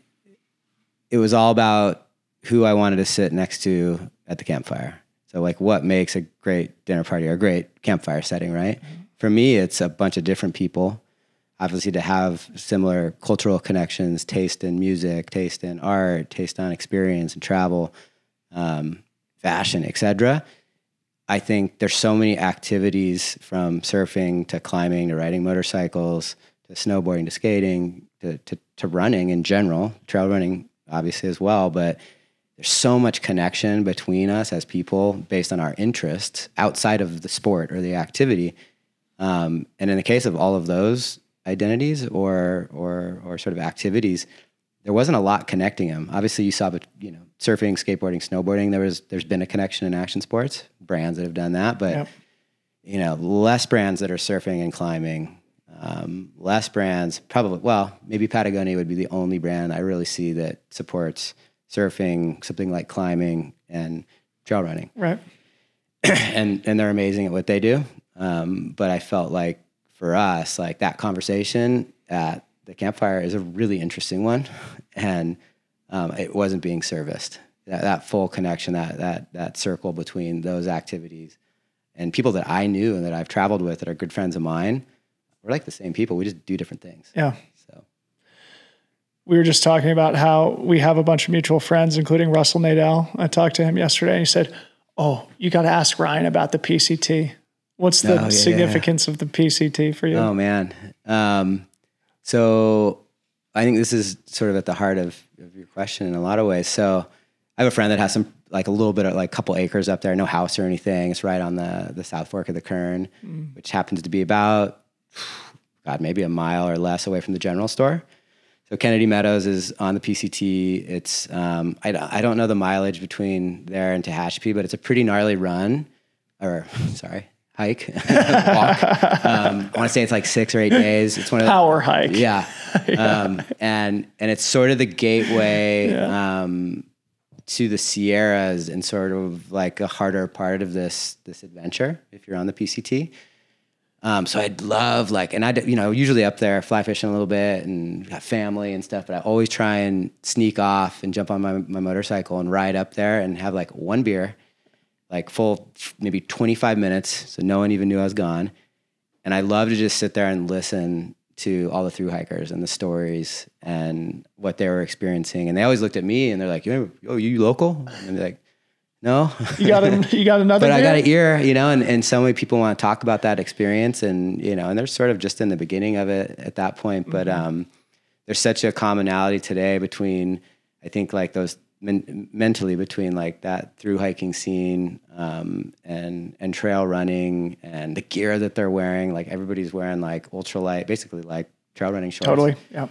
it was all about who I wanted to sit next to at the campfire. So, like, what makes a great dinner party or a great campfire setting, right? For me, it's a bunch of different people. Obviously, to have similar cultural connections, taste in music, taste in art, taste on experience and travel, um, fashion, etc. I think there's so many activities from surfing to climbing to riding motorcycles to snowboarding to skating to, to, to running in general, trail running obviously as well. But there's so much connection between us as people based on our interests outside of the sport or the activity. Um, and in the case of all of those identities or or or sort of activities, there wasn't a lot connecting them. Obviously, you saw, you know, surfing, skateboarding, snowboarding. There was there's been a connection in action sports, brands that have done that, but yep. you know, less brands that are surfing and climbing. Um, less brands, probably. Well, maybe Patagonia would be the only brand I really see that supports surfing, something like climbing and trail running. Right. and and they're amazing at what they do. Um, but I felt like for us, like that conversation at the campfire is a really interesting one, and um, it wasn't being serviced. That, that full connection, that that that circle between those activities and people that I knew and that I've traveled with that are good friends of mine, we're like the same people. We just do different things. Yeah. So we were just talking about how we have a bunch of mutual friends, including Russell Nadell. I talked to him yesterday, and he said, "Oh, you got to ask Ryan about the PCT. What's the oh, yeah, significance yeah. of the PCT for you?" Oh man. Um, so I think this is sort of at the heart of, of your question in a lot of ways. So I have a friend that has some like a little bit of like a couple acres up there, no house or anything. It's right on the the South Fork of the Kern, mm. which happens to be about God maybe a mile or less away from the general store. So Kennedy Meadows is on the PCT. It's um, I, I don't know the mileage between there and Tehachapi, but it's a pretty gnarly run, or sorry, hike, walk. Um, I want to say it's like six or eight days. It's one of the, power hike. Yeah. yeah. Um, and and it's sort of the gateway yeah. um, to the Sierras and sort of like a harder part of this this adventure if you're on the PCT. Um, so I'd love like, and I, you know, usually up there fly fishing a little bit and got family and stuff, but I always try and sneak off and jump on my, my motorcycle and ride up there and have like one beer like full maybe 25 minutes so no one even knew i was gone. And i love to just sit there and listen to all the through hikers and the stories and what they were experiencing. And they always looked at me and they're like oh you local? And they're like no. You got a, you got another but beer? i got an ear you know and, and so many people want to talk about that experience and you know and they're sort of just in the beginning of it at that point. Mm-hmm. but um, there's such a commonality today between i think like those men- mentally between like that through hiking scene um, and and trail running and the gear that they're wearing. Like everybody's wearing like ultralight, basically like trail running shorts. Totally. Yeah.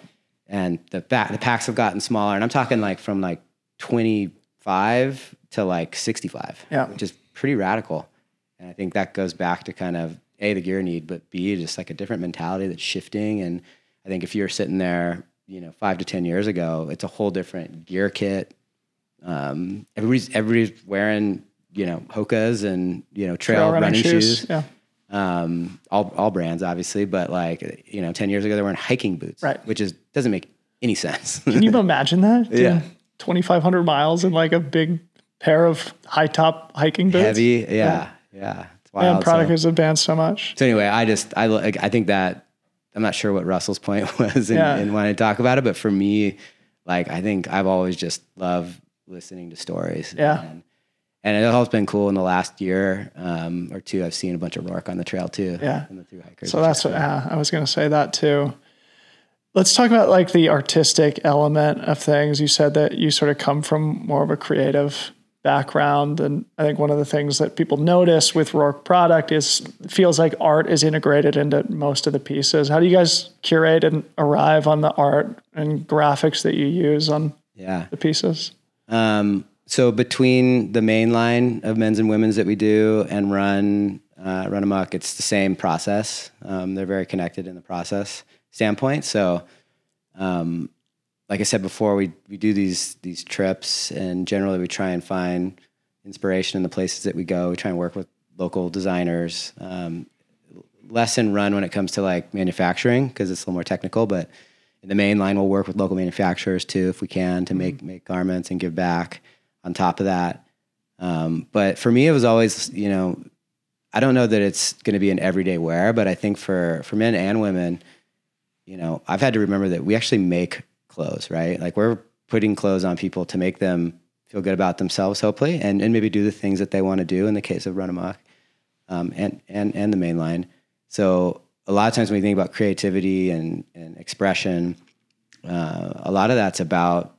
And the back, the packs have gotten smaller, and I'm talking like from like 25 to like 65. Yeah. Which is pretty radical. And I think that goes back to kind of a the gear need, but b just like a different mentality that's shifting. And I think if you're sitting there, you know, five to ten years ago, it's a whole different gear kit, um, everybody's everybody's wearing you know Hokas and you know trail, trail running, running, shoes. shoes. Yeah. Um, all all brands obviously, but like you know, ten years ago they were wearing hiking boots, right? Which is doesn't make any sense. Can you imagine that? yeah, twenty five hundred miles in like a big pair of high top hiking boots. Heavy, yeah, yeah. yeah. It's wild. And product so, has advanced so much. So anyway, I just I I think that I'm not sure what Russell's point was in, yeah. wanting to talk about it, but for me, like I think I've always just loved listening to stories. Yeah. And, and it's always been cool in the last year um, or two. I've seen a bunch of Roark on the trail too. Yeah. And the through hikers. So that's what yeah, I was going to say that too. Let's talk about like the artistic element of things. You said that you sort of come from more of a creative background. And I think one of the things that people notice with Roark product is feels like art is integrated into most of the pieces. How do you guys curate and arrive on the art and graphics that you use on yeah. the pieces? Um, so between the main line of men's and women's that we do and run uh, run amok, it's the same process. Um, they're very connected in the process standpoint. So, um, like I said before, we we do these these trips, and generally we try and find inspiration in the places that we go. We try and work with local designers. Um, less in run when it comes to like manufacturing because it's a little more technical, but the main line, we'll work with local manufacturers too, if we can, to make make garments and give back. On top of that, um, but for me, it was always, you know, I don't know that it's going to be an everyday wear, but I think for for men and women, you know, I've had to remember that we actually make clothes, right? Like we're putting clothes on people to make them feel good about themselves, hopefully, and, and maybe do the things that they want to do in the case of Run Amok um, and, and, and the main line. So a lot of times when we think about creativity and, and expression, uh, a lot of that's about,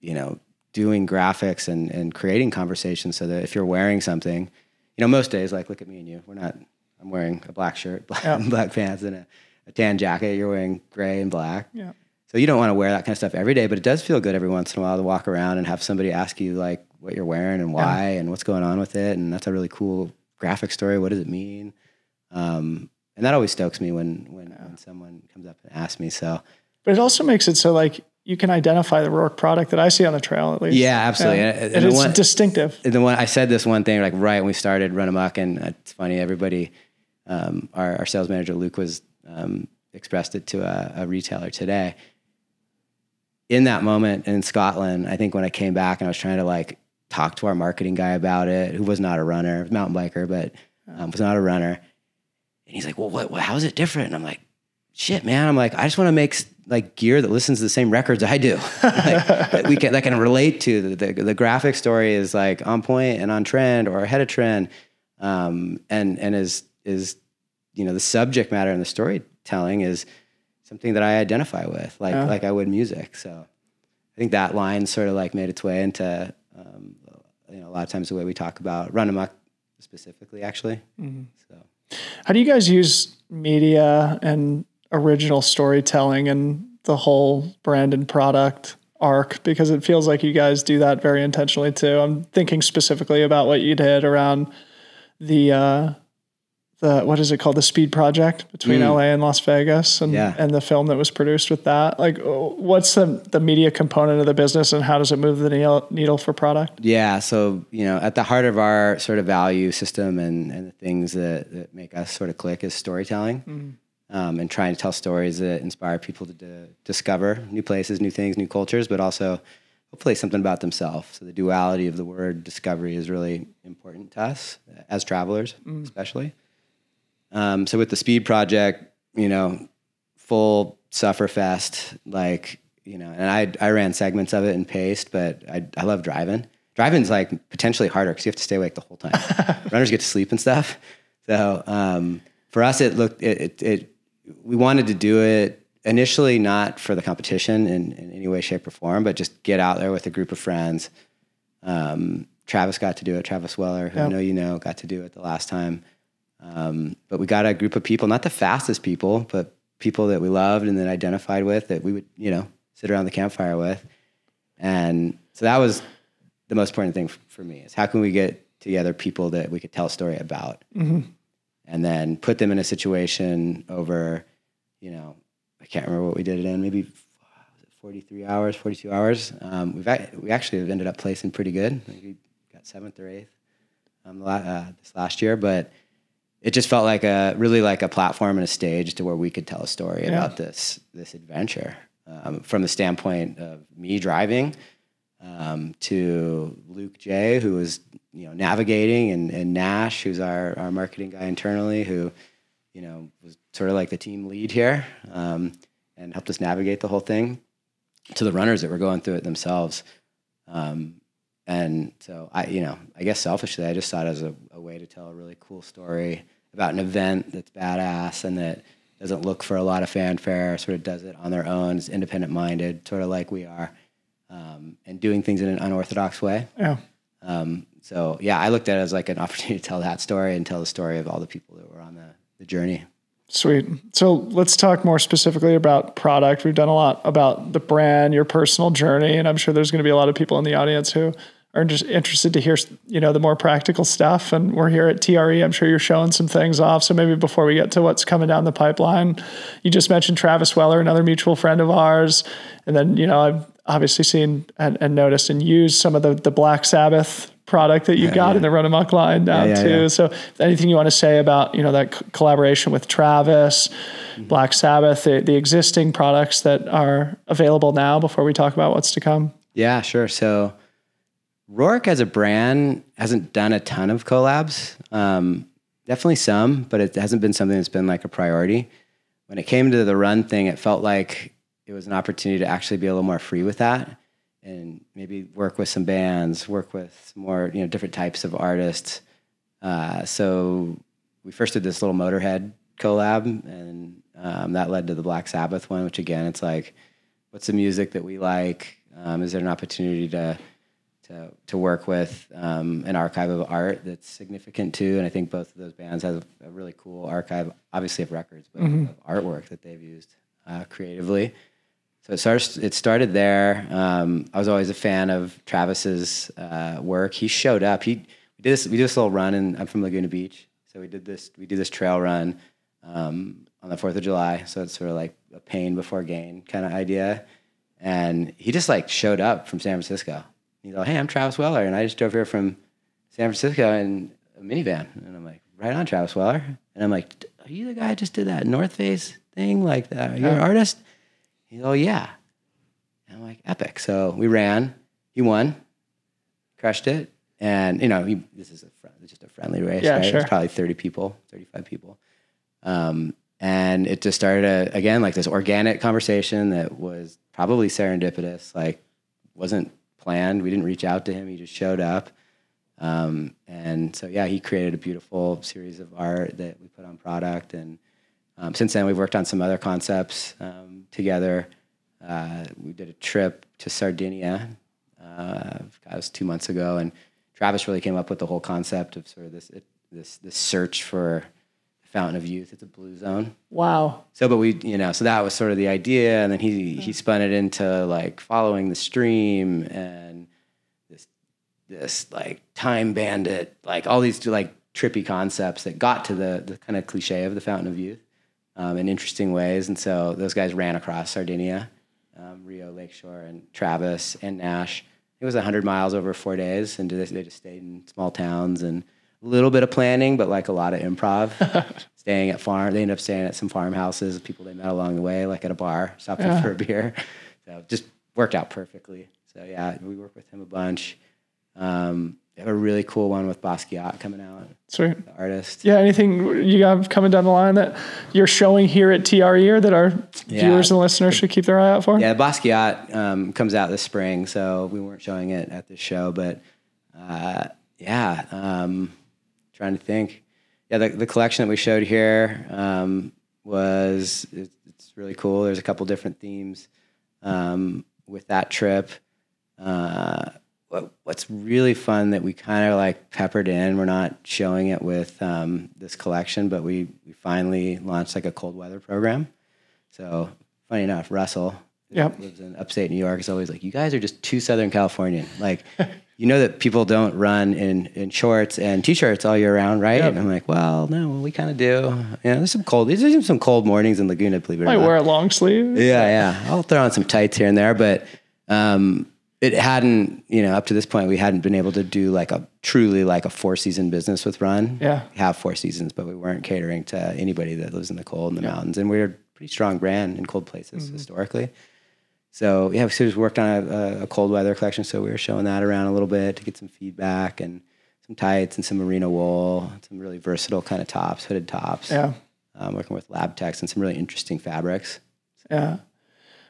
you know, doing graphics and, and creating conversations so that if you're wearing something, you know, most days, like look at me and you, we're not, I'm wearing a black shirt, black, yeah. black pants and a, a tan jacket. You're wearing gray and black. Yeah. So you don't want to wear that kind of stuff every day, but it does feel good every once in a while to walk around and have somebody ask you like what you're wearing and why yeah. and what's going on with it. And that's a really cool graphic story. What does it mean? Um, and that always stokes me when when, yeah. when someone comes up and asks me. So, but it also makes it so like you can identify the Roark product that I see on the trail at least. Yeah, absolutely. And, and, and it's one, distinctive. The one I said this one thing like right when we started Run Amok, and it's funny. Everybody, um, our, our sales manager Luke was um, expressed it to a, a retailer today in that moment in Scotland, I think when I came back and I was trying to like talk to our marketing guy about it, who was not a runner, mountain biker, but um, was not a runner. And he's like, well, what, what, how is it different? And I'm like, shit, man. I'm like, I just want to make like gear that listens to the same records I do. like, we can, that can relate to the, the, the, graphic story is like on point and on trend or ahead of trend. Um, and, and is, is, you know, the subject matter and the storytelling is, something that I identify with, like yeah. like I would music. So I think that line sort of like made its way into um, you know a lot of times the way we talk about run amok specifically, actually. Mm-hmm. So how do you guys use media and original storytelling and the whole brand and product arc because it feels like you guys do that very intentionally too. I'm thinking specifically about what you did around the uh, the what is it called the speed project between mm. LA and Las Vegas and yeah. and the film that was produced with that like what's the the media component of the business and how does it move the needle, needle for product yeah so you know at the heart of our sort of value system and and the things that, that make us sort of click is storytelling mm. um, and trying to tell stories that inspire people to d- discover new places new things new cultures but also hopefully something about themselves so the duality of the word discovery is really important to us as travelers mm. especially um, so with the speed project, you know, full sufferfest, like, you know, and I, I ran segments of it and paced, but I, I love driving. Driving's like potentially harder because you have to stay awake the whole time. Runners get to sleep and stuff. So um, for us, it looked, it, it, it, we wanted to do it initially not for the competition in, in any way, shape, or form, but just get out there with a group of friends. Um, Travis got to do it. Travis Weller, who yep. I know you know, got to do it the last time. Um, but we got a group of people, not the fastest people, but people that we loved and that identified with that we would, you know, sit around the campfire with. And so that was the most important thing for me is how can we get together people that we could tell a story about mm-hmm. and then put them in a situation over, you know, I can't remember what we did it in, maybe 43 hours, 42 hours. Um, we've, we actually have ended up placing pretty good. We got seventh or eighth um, uh, this last year, but it just felt like a really like a platform and a stage to where we could tell a story yeah. about this this adventure um, from the standpoint of me driving um, to Luke J, who was you know navigating, and, and Nash, who's our our marketing guy internally, who you know was sort of like the team lead here um, and helped us navigate the whole thing to the runners that were going through it themselves. Um, and so I, you know, I guess selfishly, I just saw it as a, a way to tell a really cool story about an event that's badass and that doesn't look for a lot of fanfare, sort of does it on their own, is independent minded, sort of like we are, um, and doing things in an unorthodox way. Yeah. Um, so yeah, I looked at it as like an opportunity to tell that story and tell the story of all the people that were on the, the journey. Sweet. So let's talk more specifically about product. We've done a lot about the brand, your personal journey, and I'm sure there's going to be a lot of people in the audience who are just interested to hear, you know, the more practical stuff. And we're here at TRE. I'm sure you're showing some things off. So maybe before we get to what's coming down the pipeline, you just mentioned Travis Weller, another mutual friend of ours. And then, you know, I've obviously seen and, and noticed and used some of the, the Black Sabbath product that you've got in the Run Amok line now Yeah, yeah, too. yeah. So anything you want to say about, you know, that c- collaboration with Travis, Mm-hmm. Black Sabbath, the, the existing products that are available now before we talk about what's to come? Yeah, sure. So Roark as a brand hasn't done a ton of collabs. Um, definitely some, but it hasn't been something that's been like a priority. When it came to the run thing, it felt like it was an opportunity to actually be a little more free with that and maybe work with some bands, work with more, you know, different types of artists. Uh, so we first did this little Motorhead collab, and um, that led to the Black Sabbath one, which again, it's like, what's the music that we like? Um, is there an opportunity to to to work with um, an archive of art that's significant too? And I think both of those bands have a really cool archive, obviously of records, but of artwork that they've used uh, creatively. So it started. It started there. Um, I was always a fan of Travis's uh, work. He showed up. He we did this. We did this little run, and I'm from Laguna Beach, so we did this. We do this trail run um, on the Fourth of July. So it's sort of like a pain before gain kind of idea. And he just like showed up from San Francisco. He's like, "Hey, I'm Travis Weller, and I just drove here from San Francisco in a minivan." And I'm like, "Right on, Travis Weller." And I'm like, "Are you the guy who just did that North Face thing? Like, that? Are you an artist?" He's oh yeah. And I'm like, epic. So we ran. He won, crushed it, and you know, he, this is a just a friendly race. Yeah, right? sure. It's probably 30 people, 35 people. Um, and it just started a, again like this organic conversation that was probably serendipitous. Like, wasn't planned. We didn't reach out to him. He just showed up. Um, and so yeah, he created a beautiful series of art that we put on product. And um, since then, we've worked on some other concepts um, together. Uh, we did a trip to Sardinia. Uh, that was two months ago, and Travis really came up with the whole concept of sort of this this this search for fountain of youth. It's a blue zone. Wow. So, but we, you know, so that was sort of the idea, and then he he spun it into like following the stream and this this like time bandit, like all these like trippy concepts that got to the the kind of cliche of the fountain of youth um, in interesting ways. And so those guys ran across Sardinia, um, Rio, Lakeshore, and Travis and Nash. It was 100 miles over four days, and they just stayed in small towns and little bit of planning, but like a lot of improv. staying at farm, they ended up staying at some farmhouses, people they met along the way, like at a bar, stopping Yeah. for a beer. So just worked out perfectly. So yeah, we work with him a bunch. Um, they have a really cool one with Basquiat coming out, Sweet. the artist. Yeah. Anything you got coming down the line that you're showing here at TRE or that our Yeah. viewers and listeners should keep their eye out for? Yeah, Basquiat um, comes out this spring, so we weren't showing it at this show, but uh, yeah, um, trying to think. Yeah, the, the collection that we showed here um, was it, it's really cool. There's a couple different themes um, with that trip. Uh, what, what's really fun that we kind of like peppered in. We're not showing it with um, this collection, but we we finally launched like a cold weather program. So funny enough, Russell Yep. lives in upstate New York is always like, you guys are just too Southern Californian. Like, you know that people don't run in, in shorts and t-shirts all year round, right? Yep. And I'm like, well, no, we kind of do. You know, there's some cold, there's some cold mornings in Laguna, believe it or Might not. wear a long sleeve. Yeah, yeah. I'll throw on some tights here and there, but um, it hadn't, you know, up to this point, we hadn't been able to do like a truly like a four season business with Run. Yeah. We have four seasons, but we weren't catering to anybody that lives in the cold in the mountains. And we're a pretty strong brand in cold places historically. So yeah, we of worked on a, a cold weather collection. So we were showing that around a little bit to get some feedback and some tights and some merino wool, some really versatile kind of tops, hooded tops. Yeah. Um, working with lab techs and some really interesting fabrics. Yeah.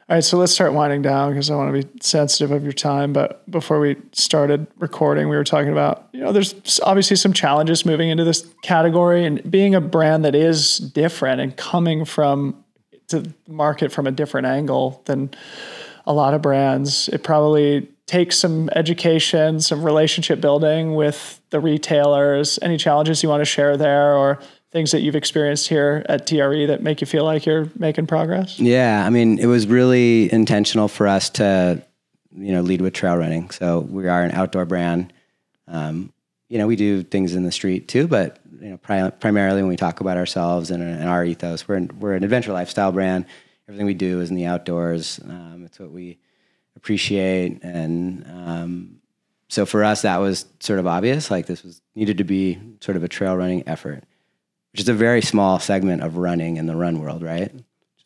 All right, so let's start winding down because I want to be sensitive of your time. But before we started recording, we were talking about, you know, there's obviously some challenges moving into this category and being a brand that is different and coming from to market from a different angle than a lot of brands. It probably takes some education, some relationship building with the retailers. Any challenges you want to share there or things that you've experienced here at TRE that make you feel like you're making progress? Yeah, I mean, it was really intentional for us to, you know, lead with trail running. So we are an outdoor brand. Um, you know, we do things in the street too, but you know, pri- primarily when we talk about ourselves and, and our ethos, we're an, we're an adventure lifestyle brand. Everything we do is in the outdoors. Um, it's what we appreciate, and um, so for us, that was sort of obvious. Like this was needed to be sort of a trail running effort, which is a very small segment of running in the run world, right?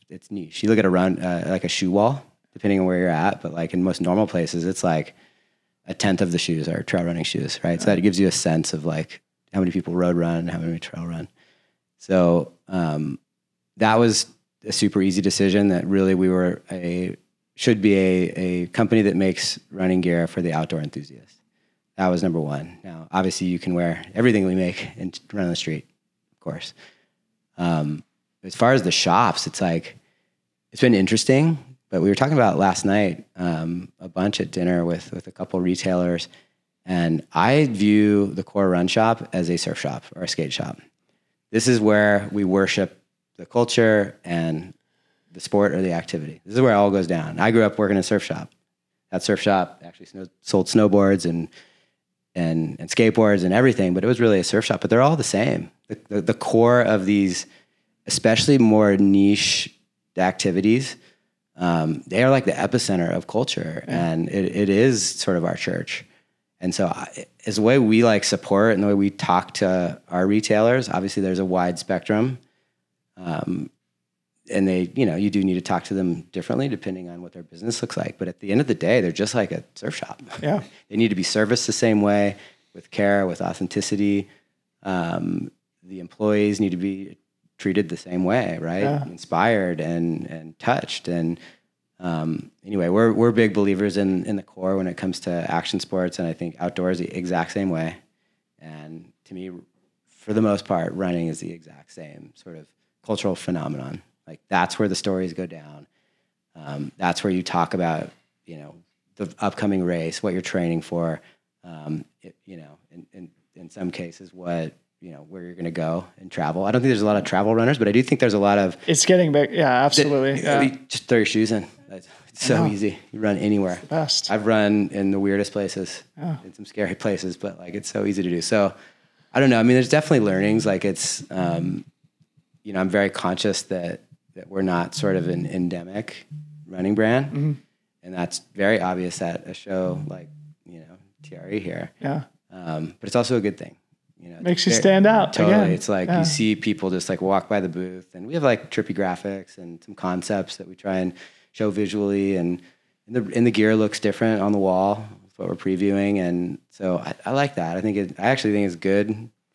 It's niche. You look at a run uh, like a shoe wall, depending on where you're at, but like in most normal places, it's like a tenth of the shoes are trail running shoes, right? So that gives you a sense of like how many people road run, how many trail run. So um, that was a super easy decision. That really we were a should be a, a company that makes running gear for the outdoor enthusiast. That was number one. Now, obviously, you can wear everything we make and run on the street, of course. Um, as far as the shops, it's like it's been interesting. But we were talking about last night um, a bunch at dinner with with a couple retailers, and I view the core run shop as a surf shop or a skate shop. This is where we worship the culture and the sport or the activity. This is where it all goes down. I grew up working in a surf shop. That surf shop actually snow, sold snowboards and and and skateboards and everything, but it was really a surf shop. But they're all the same. The, the, the core of these, especially more niche activities, um, they are like the epicenter of culture, and it, it is sort of our church. And so, I, as the way we like support and the way we talk to our retailers, obviously there's a wide spectrum. Um, and they, you know, you do need to talk to them differently depending on what their business looks like. But at the end of the day, they're just like a surf shop. Yeah. they need to be serviced the same way with care, with authenticity. Um, the employees need to be treated the same way, right? Yeah. Inspired and and touched. And um, anyway, we're we're big believers in in the core when it comes to action sports, and I think outdoors the exact same way. And to me, for the most part, running is the exact same sort of cultural phenomenon. Like that's where the stories go down. Um, that's where you talk about, you know, the upcoming race, what you're training for. Um, it, you know, in, in in some cases, what you know, where you're going to go and travel. I don't think there's a lot of travel runners, but I do think there's a lot of It's getting big. Yeah, absolutely. Yeah. just throw your shoes in. It's it's so easy. You run anywhere. Best. I've run in the weirdest places, Yeah. in some scary places, but like it's so easy to do. So I don't know. I mean, there's definitely learnings. Like it's, um, you know, I'm very conscious that that we're not sort of an endemic running brand, Mm-hmm. and that's very obvious at a show like you know TRE here. Yeah. Um, but it's also a good thing. You know, Makes you stand out. Totally. Again. It's like Yeah. you see people just like walk by the booth, and we have like trippy graphics and some concepts that we try and show visually, and, and the and the gear looks different on the wall. What we're previewing, and so I, I like that. I think it, I actually think it's good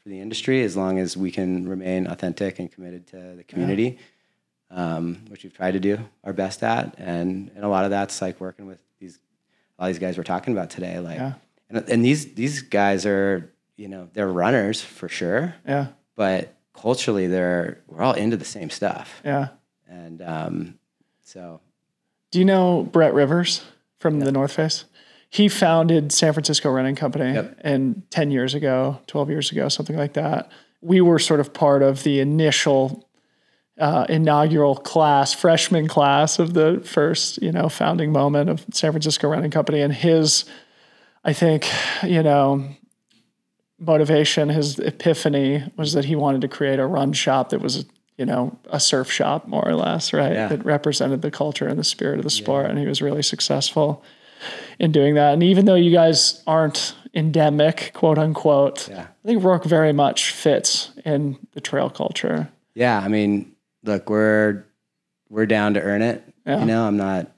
for the industry as long as we can remain authentic and committed to the community, um, which we've tried to do our best at, and and a lot of that's like working with these a lot of these guys we're talking about today, like, Yeah. and, and these these guys are you know they're runners for sure Yeah. but culturally they're we're all into the same stuff Yeah. and um, so Do you know Brett Rivers from the North Face? He founded San Francisco Running Company Yep. and 10 years ago, 12 years ago, something like that. We were sort of part of the initial uh, inaugural class, freshman class of the first, you know, founding moment of San Francisco Running Company. And his, I think, you know, motivation, his epiphany was that he wanted to create a run shop that was, you know, a surf shop more or less, right? Yeah. That represented the culture and the spirit of the sport. And he was really successful in doing that. And even though you guys aren't endemic, quote unquote, Yeah. I think Roark very much fits in the trail culture. yeah i mean look we're we're down to earn it Yeah. you know i'm not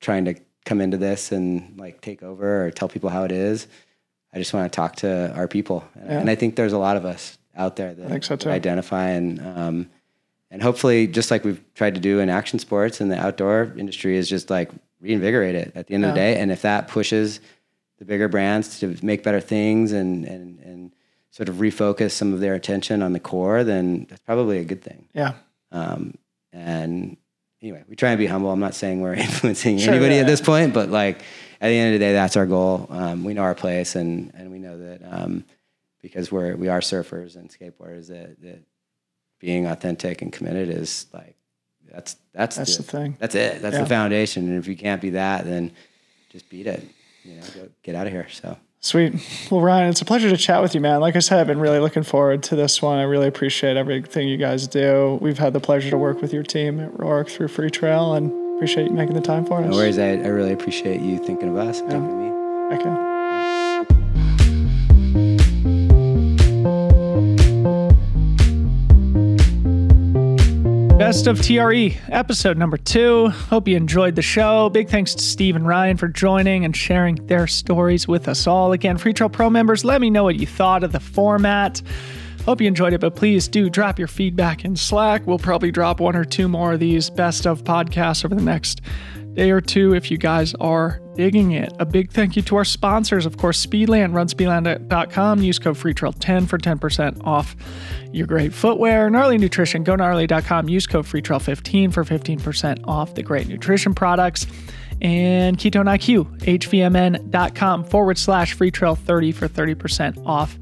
trying to come into this and like take over or tell people how it is i just want to talk to our people and, Yeah. and i think there's a lot of us out there that, think so, that identify and um, and hopefully just like we've tried to do in action sports and the outdoor industry is just like reinvigorate it at the end of the day and if that pushes the bigger brands to make better things and and and sort of refocus some of their attention on the core then that's probably a good thing Yeah. um, and anyway, we try and be humble. I'm not saying we're influencing Sure, anybody yeah, at this point, but like at the end of the day, that's our goal. Um, we know our place, and and we know that um, because we're we are surfers and skateboarders that that being authentic and committed is like that's that's That's the thing. That's it. That's Yeah. the foundation. And if you can't be that, then just beat it. You know, go, get out of here. So. Sweet. Well, Ryan, it's a pleasure to chat with you, man. Like I said, I've been really looking forward to this one. I really appreciate everything you guys do. We've had the pleasure to work with your team at Roark through Free Trail and appreciate you making the time for us. No worries. I, I really appreciate you thinking of us, thinking of me. Heck Best of TRE, episode number two. Hope you enjoyed the show. Big thanks to Steve and Ryan for joining and sharing their stories with us all. Again, Free Trail Pro members, let me know what you thought of the format. Hope you enjoyed it, but please do drop your feedback in Slack. We'll probably drop one or two more of these best of podcasts over the next day or two if you guys are digging it. A big thank you to our sponsors, of course, Speedland. Run speedland.com. Use code FreeTrail10 for 10% off your great footwear. Gnarly Nutrition. Go gnarly.com. Use code FreeTrail15 for 15% off the great nutrition products and Ketone IQ, hvmn.com forward slash free trail 30 for 30% off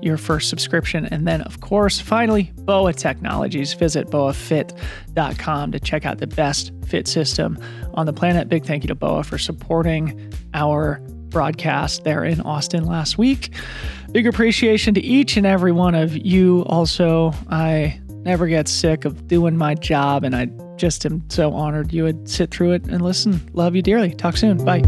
your first subscription. And then, of course, finally, BOA Technologies. Visit boafit.com to check out the best fit system on the planet. Big thank you to BOA for supporting our broadcast there in Austin last week. Big appreciation to each and every one of you. Also, I never get sick of doing my job, and I just am so honored you would sit through it and listen. Love you dearly. Talk soon. Bye.